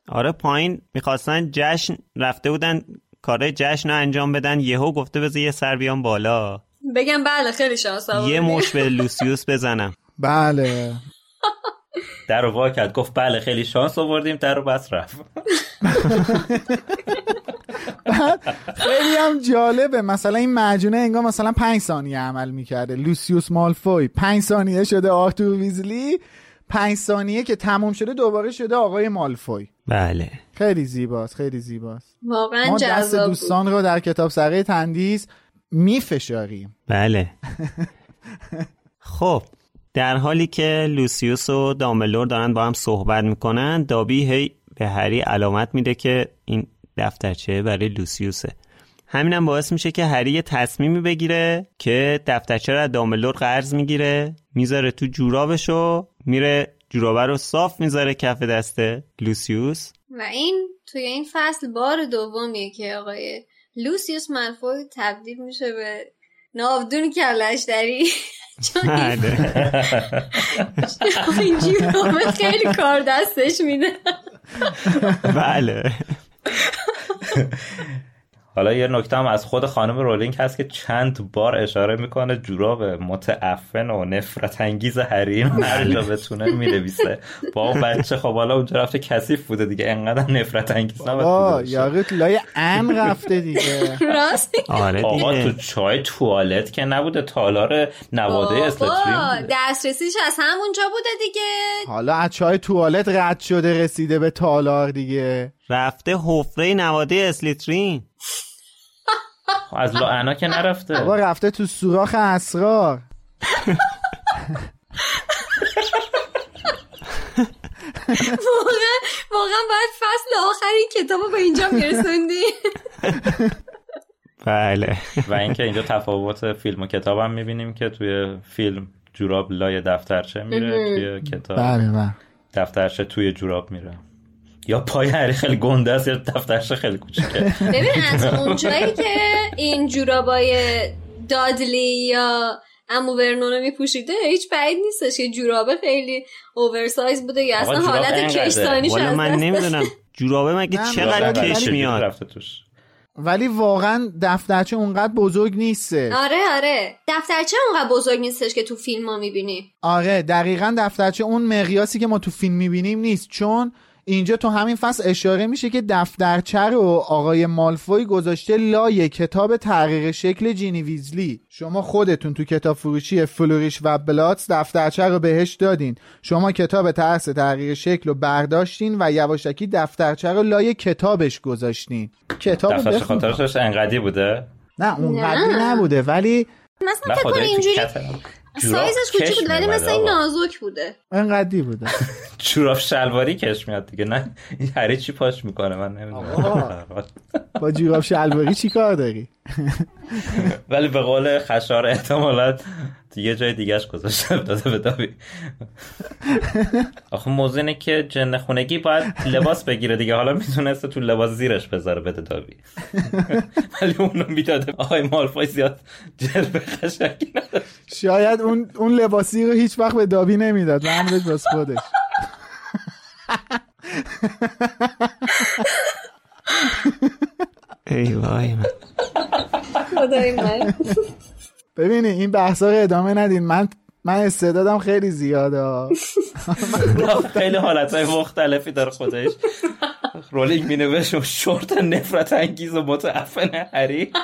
آره پایین می‌خواستن جشن رفته بودن کارهای جشن رو انجام بدن. یهو گفته بذار یه سر بیام بالا. بگم بله خیلی شانس یه مش به لوسیوس بزنم. بله. <laughs> در رو وا کرد. گفت بله خیلی شانس آوردیم در رو بس رفت. <laughs> خیلی هم جالبه. مثلا این مجونه انگار مثلا پنج ثانیه عمل می‌کرده. لوسیوس مالفوی پنج ثانیه شده. آرتور ویزلی پنج ثانیه که تموم شده دوباره شده آقای مالفوی. بله. خیلی زیباست خیلی زیباست. واقعا ما دست. دوستان رو در کتاب سره تندیس میفشاریم. بله. خب در حالی که لوسیوس و دامبلور دارن با هم صحبت می‌کنن دابی هی به هری علامت میده که این دفترچه برای لوسیوسه. همینم باعث میشه که هری یه تصمیمی بگیره که دفترچه رو از دامبلور قرض می‌گیره می‌ذاره تو جورابش و میره جورابه رو صاف می‌ذاره کف دست لوسیوس. و این توی این فصل بار دومیه که آقای لوسیوس مالفوی تبدیل میشه به ناودون کلشتری <laughs> چون این- بله. چون <laughs> این جورابه خیلی کار دستش میده. بله. <laughs> حالا یه نکته هم از خود خانم رولینگ هست که چند بار اشاره می‌کنه جوراب متعفن و نفرت انگیز رو هر جا بتونه می‌نویسه. با اون بچه خب حالا اونجا رفته کثیف بوده دیگه. انقدر نفرت انگیز نباید آه. یاقوت لای ان رفته دیگه. راست آره آقا تو چای توالت که نبوده تالار نواده بوده دسترسیش از همونجا بوده دیگه. حالا از چای توالت رد شده رسیده به تالار دیگه. رفته حفره نواده اسلیترین از لاعنا که نرفته. بابا رفته تو سوراخ اسرار. واقعا واقعا باید فصل آخر این کتاب رو به اینجا میرسوندی. بله. و اینکه اینجا تفاوت فیلم و کتاب هم می‌بینیم که توی فیلم جوراب لای دفترچه میره توی کتاب بله بله. دفترچه توی جوراب میره. یا پای هری خیلی گنده است یا دفترچه خیلی کوچیکه. ببین از اونجایی که این جورابای دادلی یا امو ورنونو میپوشیده هیچ بعید نیستش که جورابه خیلی اوورسایز بوده یا اصلا حالت والا از من نمی‌دونم. جورابه مگه چقدر کش میاد؟ رفته توش. ولی واقعا دفترچه اونقدر بزرگ نیسته. آره آره. دفترچه اونقدر بزرگ نیستش که تو فیلم ها می‌بینی. آره دقیقا دفترچه اون مقیاسی که ما تو فیلم می‌بینیم نیست. چون اینجا تو همین فصل اشاره میشه که دفترچه رو آقای مالفوی گذاشته لای کتاب تغییر شکل جینی ویزلی. شما خودتون تو کتاب فروشی فلوریش و بلاتس دفترچه رو بهش دادین. شما کتاب ترس تغییر شکل رو برداشتین و یواشکی دفترچه رو لای کتابش گذاشتین. کتاب دفترچه. خاطرش انقدی بوده؟ نه اونقدری نه. نبوده ولی مثلا نه فکر اینجوری سایزش کوچیک کش بود ولی می‌اومده مثل این. نازک بوده. انقدری بوده. <laughs> جوراب شلواری کش میاد دیگه. نه این هری چی پاش می‌کنه؟ من نمی‌دونم. با جوراب شلواری چی کار داری؟ ولی به قول خشار احتمالا یه جای دیگهش گذاشته داده به دابی آخه موضوع اینه که جن خونگی باید لباس بگیره دیگه. حالا می‌تونسته تو لباس زیرش بذاره بده دابی ولی اونو می‌داده. آقای مالفای زیاد جلوه قشنگی نداشت. شاید اون اون لباسی رو هیچ وقت به دابی نمی‌داد. و همونش باز خودش. ای وای من. خدای من. ببینی این بحثا رو ادامه ندین. من من استعدادم خیلی زیاده. <laughs> خیلی حالتهای مختلفی داره خودش. رولینگ می نوشت شورت نفرت انگیز و متعفن هری. <laughs>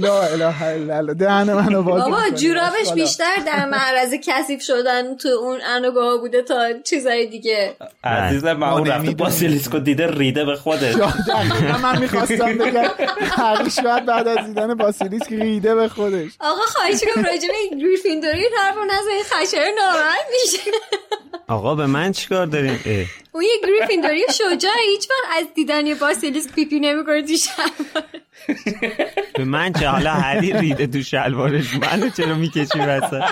لا اله الا الله دهن منو باز بابا. جورابش. بیشتر در معرض کثیف شدن تو اون انوگاه بوده تا چیزای دیگه عزیزم من اون رفته. باسیلیسکو دیده ریده به خودش <laughs> دقیقا من می‌خواستم <laughs> بگم هری شاید بعد از دیدن باسیلیسک ریده به خودش آقا خواهش کنم راجع به گریفیندوری این حرف رو نزنید خشر ناراحت میشه آقا به من چیکار دارین. اون یه گریفیندوری شجاع هیچ وقت از دیدن یه باسیلیسک پیپی نمی‌کنه تو شب به من چه؟ حالا هری ریده تو شلوارش. منو چرا می‌کشی وسط؟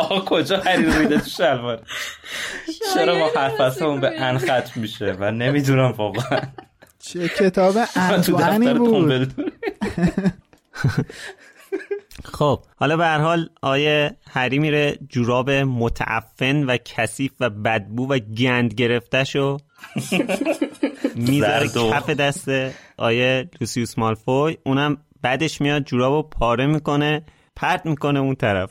آقا کجا هری ریده تو شلوار؟ چرا ما حرف به ان ختم میشه؟ من نمی‌دونم واقعا. چه کتاب <laughs> انتوانی دفتر بود؟ <laughs> خب حالا به هر حال آیه هری میره جوراب متعفن و کثیف و بدبو و گند گرفته شو <laughs> می‌ذاره کف دست آیه لوسیوس مالفوی. اونم بعدش میاد جورابو پاره می‌کنه پرت می‌کنه اون طرف.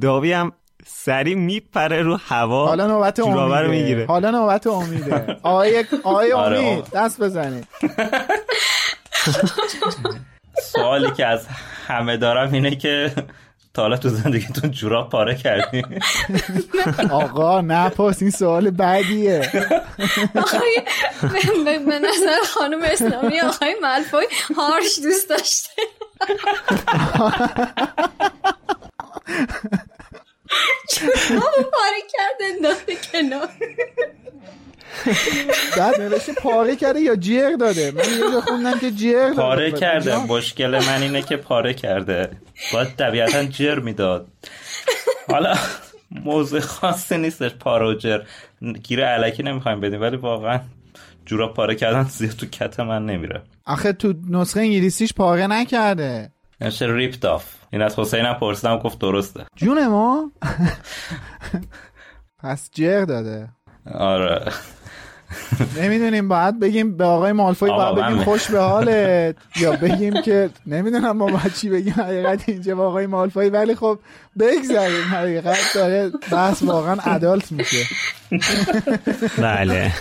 داوی هم سری میپره رو هوا حالا نوبت رو امیده. می‌گیره. حالا نوبت امیده. <laughs> آقای آقای آره، امید. دست بزنید. <laughs> سوالی که از همه دارم اینه که تا حالا تو زندگیتون جوراب پاره کردی؟ آقا نپرس این سوال بعدیه آقای به- نظر خانم اسلامی آقای ملفوی هارش دوست داشته. <laughs> چرا پاره کرده؟ انداخته کنار. <laughs> بعد نوشته پاره کرده یا جر داده. من یه جا خوندم که جر داده. پاره خب، کرده. مشکل من اینه که پاره کرده. باید طبیعتا جر می‌داد. حالا موضوع خاصی نیستش پاره و جر. گیر علکی نمی‌خوایم بدیم ولی واقعا جوراب پاره کردن زیاد تو کت من نمیره. آخه تو نسخه انگلیسیش پاره نکرده. نشه ریپت آف این از حسینم پرسیدم گفت درسته. جون ما؟ <laughs> پس جر داده. آره. نمی‌دونیم باید بگیم به آقای مالفوی باید بگیم خوش به حالت. یا بگیم که نمی‌دونم ما باید چی بگیم حقیقت اینجا با آقای مالفوی. ولی خب بگذاریم حقیقت داره بحث واقعا ادالت میشه. بله.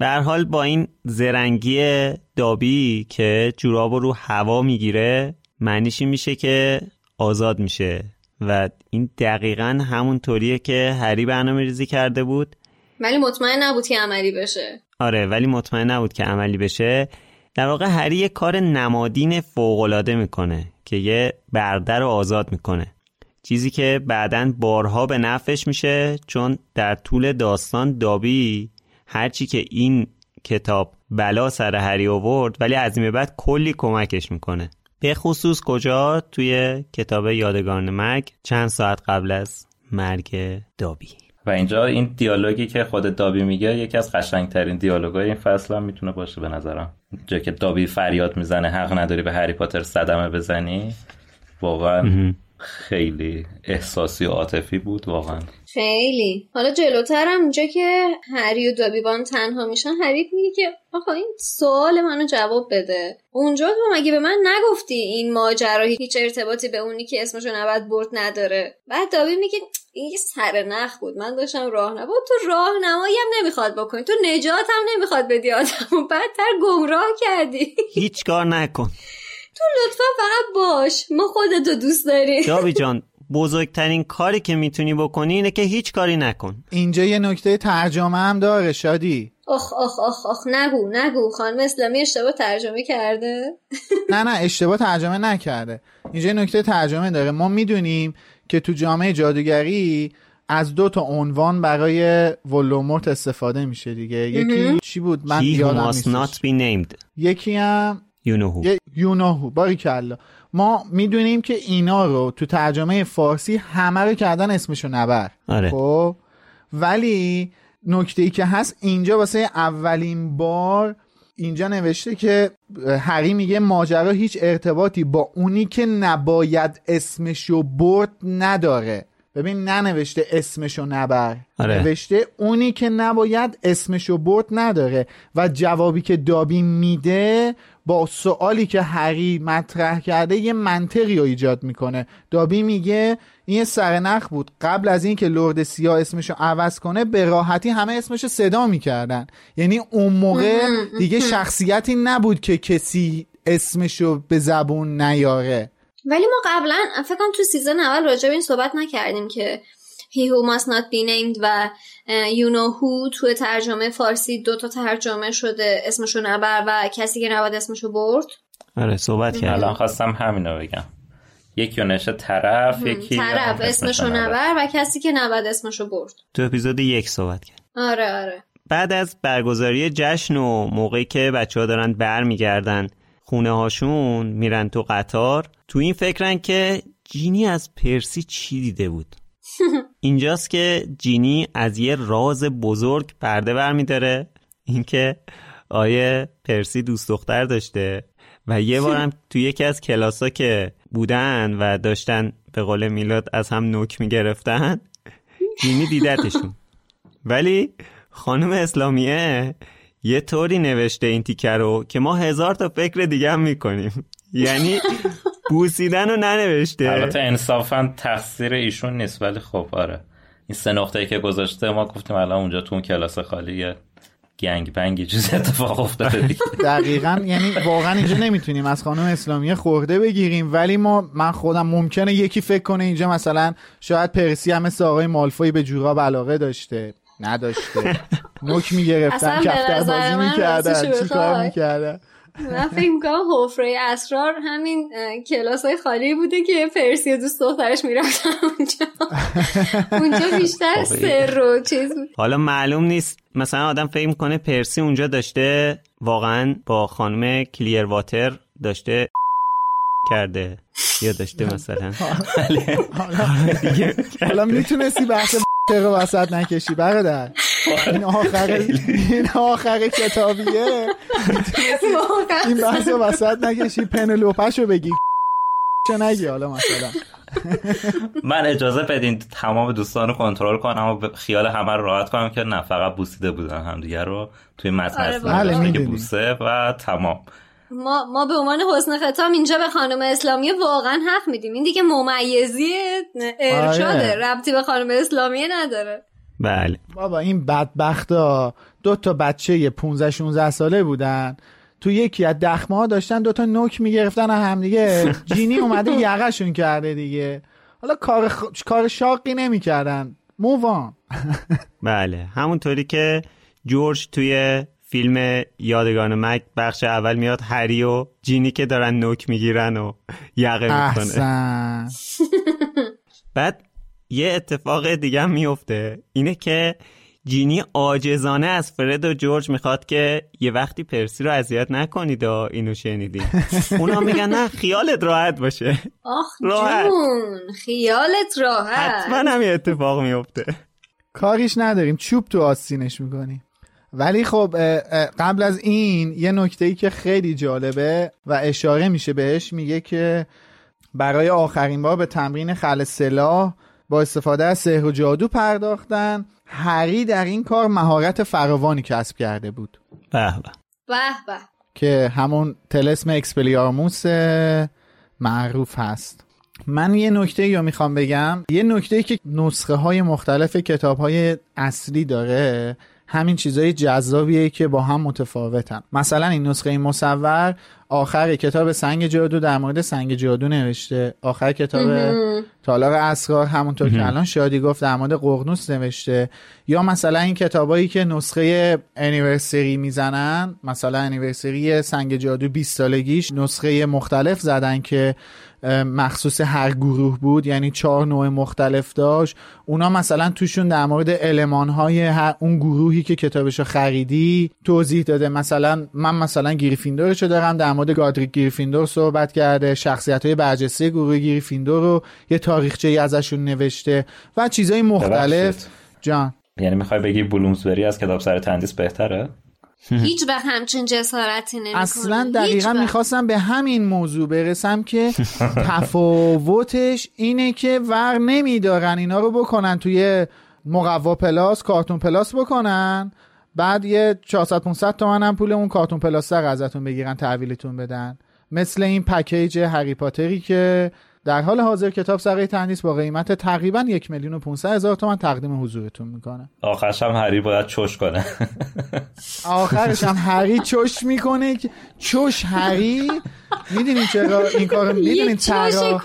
هر حال با این زرنگی دابی که جورابو رو هوا می‌گیره معنیش این میشه که آزاد میشه. و این دقیقا همون طوریه که هری برنامه ریزی کرده بود. ولی مطمئن نبود که عملی بشه. آره ولی مطمئن نبود که عملی بشه. در واقع هری یه کار نمادین فوقالعاده می‌کنه که یه برده رو آزاد می‌کنه. چیزی که بعدا بارها به نفعش میشه چون در طول داستان دابی هرچی که این کتاب بلا سر هری آورد ولی از این بعد کلی کمکش می‌کنه. به خصوص کجا؟ توی کتاب یادگان مرگ چند ساعت قبل از مرگ دابی. و اینجا این دیالوگی که خود دابی میگه یکی از قشنگترین دیالوگای این فصل هم می‌تونه باشه به نظرم. جا که دابی فریاد می‌زنه حق نداری به هری پاتر صدمه بزنی واقعا خیلی احساسی و عاطفی بود واقعا. خیلی. حالا جلوترم اونجا که هری و دابی با هم تنها میشن هری میگه که آقا این سوال منو جواب بده. اونجا تو مگه به من نگفتی این ماجرا هیچ ارتباطی به اونی که اسمشو نبد برد نداره. بعد دابی میگه این یه سر نخ بود. من داشتم راه نبود تو راهنمایی هم نمی‌خواد بکنی. تو نجات هم نمی‌خواد بدی آدمو بدتر گمراه کردی. هیچ کار نکن. تو لطفا فقط باش. ما خودتو دوست داریم. دابی جان بزرگترین کاری که می‌تونی بکنی اینه که هیچ کاری نکن. اینجا یه نکته ترجمه هم داره شادی. آخ آخ آخ آخ نگو نگو. خانم اسلامی اشتباه ترجمه کرده. نه نه اشتباه ترجمه نکرده. اینجا یه نکته ترجمه داره. ما می‌دونیم که تو جامعه جادوگری از دو تا عنوان برای ولومورت استفاده میشه دیگه. یکی چی بود؟ من یادم must نیستش. not be named. یکی هم You know who. یه یوناهو باریکلا. ما می‌دونیم که اینا رو تو ترجمه فارسی همه رو کردن اسمشو نبر. آره. خب؟ ولی نکته ای که هست اینجا واسه اولین بار اینجا نوشته که هری میگه ماجرا هیچ ارتباطی با اونی که نباید اسمشو برد نداره. ببین ننوشته اسمشو نبر. آره. نوشته اونی که نباید اسمشو برد نداره. و جوابی که دابی میده با سوالی که هری مطرح کرده یه منطقی رو ایجاد می‌کنه. دابی میگه این یه سرنخ بود. قبل از اینکه لرد سیاه اسمشو عوض کنه به راحتی همه اسمشو صدا می‌کردن. یعنی اون موقع دیگه شخصیتی نبود که کسی اسمشو به زبون نیاره. ولی ما قبلا فکر کنم تو سیزن اول راجع به این صحبت نکردیم که He who must not be named و You know who تو ترجمه فارسی دو تا ترجمه شده اسمشو نبر و کسی که نباید اسمشو برد. آره صحبت کرد الان خواستم همینو بگم. یکی رو نشه طرف یکی طرف اسمشو نبر و کسی که نباید اسمشو برد. تو اپیزود یک صحبت کرد. آره آره. بعد از برگزاری جشن و موقعی که بچه ها دارن برمیگردن خونه هاشون میرن تو قطار تو این فکرن که جینی از پرسی چی دیده بود؟ <laughs> اینجاست که جینی از یه راز بزرگ پرده برمیداره. اینکه آیه پرسی دوست دختر داشته و یه بارم <laughs> تو یکی از کلاسا که بودن و داشتن به قول میلاد از هم نوک می‌گرفتن. جینی دیدتشون. ولی خانم اسلامیه یه طوری نوشته این تیکه رو که ما هزار تا فکر دیگه هم می‌کنیم. یعنی بوسیدن رو ننوشته. البته انصافا تقصیر ایشون نیست ولی خب آره. این سه نقطه که گذاشته ما گفتیم الان اونجا تو اون کلاس خالی یه گنگ بنگی چیز اتفاق افتاده دیگه. <laughs> دقیقا یعنی واقعا اینجا نمی‌تونیم از خانم اسلامی خورده بگیریم. ولی ما من خودم ممکنه یکی فکر کنه اینجا مثلا شاید پرسی هم مثل آقای مالفوی به جوراب علاقه داشته. نداشته. <laughs> نک می‌گرفتن کفتر بازی می‌کردن. راستش چی کار بخوای. می‌کردن؟ من فکر می‌کنم حفره اسرار همین کلاس های خالی بوده که پرسی و دوست دخترش می‌رفتن اونجا. <laughs> اونجا بیشتر خب، سر و چیز بود. حالا معلوم نیست مثلا آدم فکر می‌کنه پرسی اونجا داشته واقعا با خانم کلیر واتر داشته کرده یا داشته مثلا. <laughs> دیگه حالا می‌تونستی بحث رو وسط نکشی برادر. این آخر این آخر کتابیه. این بحث رو وسط نکشی پنلوپش رو بگی. چه نگی حالا مثلا. من اجازه بدین تمام دوستان رو کنترل کنم و خیال همه رو راحت کنم که نه فقط بوسیده بودن همدیگه رو توی متن آره، بله، که. بوسه و تمام. ما ما به عنوان حسن ختام اینجا به خانم اسلامی واقعا حق میدیم. این دیگه ممیزی ارشاده. آره. ربطی به خانم اسلامی نداره. بله. بابا این بدبختا دو تا بچه 15 16 ساله بودن. تو یکی از دخمه ها داشتن دو تا نوک می‌گرفتن همدیگه جینی اومده <laughs> یقشون کرده دیگه. حالا کار, خ... کار شاقی نمی‌کردن. مووان <laughs> بله. همونطوری که جورج توی فیلم یادگان مک بخش اول میاد هری و جینی که دارن نوک می‌گیرن و یقه می‌کنه. <laughs> بعد یه اتفاق دیگه هم میفته اینه که جینی آجزانه از فرد و جورج می‌خواد که یه وقتی پرسی رو اذیت نکنید و اینو شنیدین. اونا میگن نه خیالت راحت باشه. آخ راحت. جون خیالت راحت. حتما هم یه اتفاق میفته کاریش نداریم چوب تو آستینش می‌کنیم ولی خب قبل از این یه نکته ای که خیلی جالبه و اشاره میشه بهش میگه که برای آخرین بار به تمرین خل سلاح با استفاده از سحر و جادو پرداختن. هری در این کار مهارت فراوانی کسب کرده بود. به به. که همون تلسم اکسپلیارموس معروف هست. من یه نکته رو می‌خوام بگم. یه نکته که نسخه های مختلف کتاب های اصلی داره. همین چیزای جذابیه که با هم متفاوتن. مثلا این نسخه مصور آخر کتاب سنگ جادو در مورد سنگ جادو نوشته. آخر کتاب تالار اسرار همونطور که الان شادی گفت در مورد قرنوس نوشته. یا مثلا این کتابایی که نسخه انیورسری می‌زنن مثلا انیورسری سنگ جادو 20 سالگیش نسخه مختلف زدن که مخصوص هر گروه بود یعنی چهار نوع مختلف داشت. اونا مثلا توشون در مورد علمان های هر اون گروهی که کتابشو خریدی توضیح داده. مثلا من مثلا گریفیندورشو دارم در مورد گادریک گریفیندور صحبت کرده شخصیت های برجسته گروه گریفیندور رو یه تاریخچه ازشون نوشته و چیزای مختلف. جان. یعنی می‌خوای بگی بلومزبری از کتاب سر تندیس بهتره؟ هیچ وقت همچین جسارتی نمی اصلا دقیقا می‌خواستم به همین موضوع برسم که <laughs> تفاوتش اینه که ور نمیدارن اینا رو بکنن توی مقوا پلاس کارتون پلاس بکنن. بعد یه 400 500 تومن هم پول اون کارتون پلاس ازتون بگیرن تحویلتون بدن. مثل این پکیج هری پاتری که در حال حاضر کتاب سره تندیس با قیمت تقریبا یک میلیون و 500 هزار تومن تقدیم حضورتون می‌کنه. آخرش هم هری باید چش کنه. آخرش هم هری چش می‌کنه که چش هری؟ می‌دونین چرا این کارو یه می‌دونین چوش چرا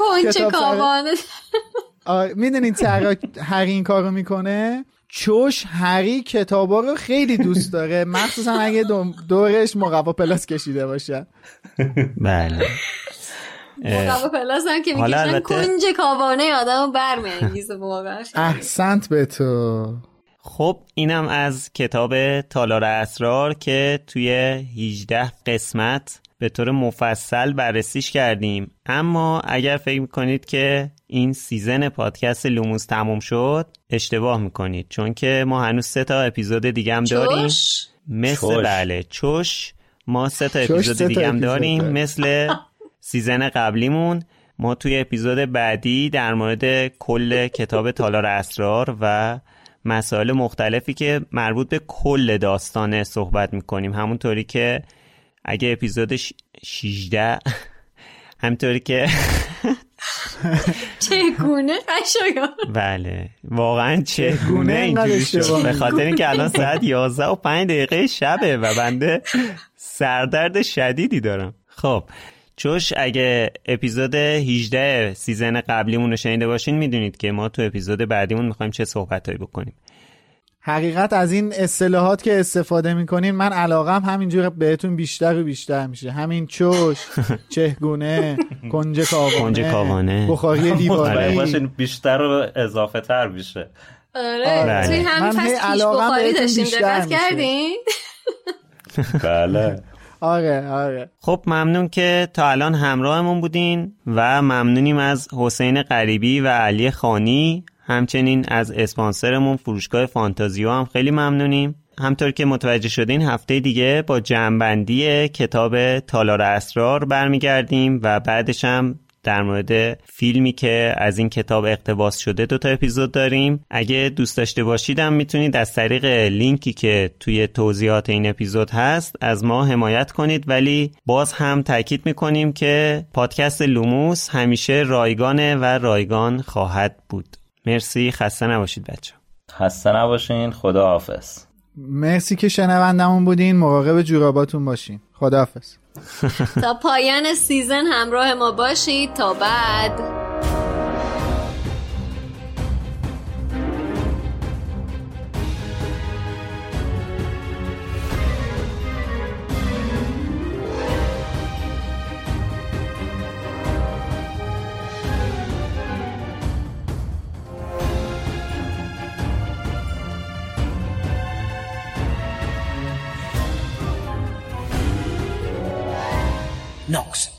می‌دونین چرا هری این کارو می‌کنه؟ چوش هری کتابا رو خیلی دوست داره. مخصوصا اگه دو- دورش مقوا پلاس کشیده باشه. بله. پلاس هم که می‌کشن البته- کنج کاوانه آدم برمیانگیزه واقعا. احسنت به تو. خب اینم از کتاب تالار اسرار که توی 18 قسمت به طور مفصل بررسیش کردیم. اما اگر فکر می‌کنید که این season پادکست لوموس تموم شد اشتباه می‌کنید. چون که ما هنوز سه تا اپیزود دیگه هم داریم. چوش مثل چش. بله چش ما سه تا اپیزود دیگه هم داریم. مثل <laughs> season قبلیمون. ما توی اپیزود بعدی در مورد کل کتاب تالار اسرار و مسائل مختلفی که مربوط به کل داستانه صحبت می‌کنیم. همونطوری که اگه اپیزود 16 <laughs> همطوری که چگونه قشنگا بله. واقعا چگونه اینجوری شد. به خاطر اینکه الان ساعت 11 و 5 دقیقه شبه و بنده سردرد شدیدی دارم. خب. چوش اگه اپیزود 18 سیزن قبلیمون رو شنیده باشین می‌دونید که ما تو اپیزود بعدیمون می‌خوایم چه صحبتهایی بکنیم. حقیقت از این اصطلاحات که استفاده می‌کنین من علاقم همینجور بهتون بیشتر و بیشتر میشه. همین چوش <laughs> چهگونه کنج کاوانه بخاری دیواری باشین بیشتر و اضافه تر میشه. آره توی همین فصل بخاری داشتیم. دقت. کردین؟ بله. <laughs> آره آره. خب ممنون که تا الان همراهمون بودین و ممنونیم از حسین غریبی و علی خانی. همچنین از اسپانسرمون فروشگاه فانتازیو هم خیلی ممنونیم. همطور که متوجه شدین هفته دیگه با جمعبندی کتاب تالار اسرار برمیگردیم و بعدش هم در مورد فیلمی که از این کتاب اقتباس شده دو تا اپیزود داریم. اگه دوست داشته باشید هم می‌تونید از طریق لینکی که توی توضیحات این اپیزود هست از ما حمایت کنید. ولی باز هم تاکید می‌کنیم که پادکست لوموس همیشه رایگانه و رایگان خواهد بود. مرسی. خسته نباشید بچه خسته نباشین. خدا حافظ مرسی که شنوندمون بودین. مراقب جوراباتون باشین. خداحافظ. تا پایان سیزن همراه ما باشید. تا بعد. Knox.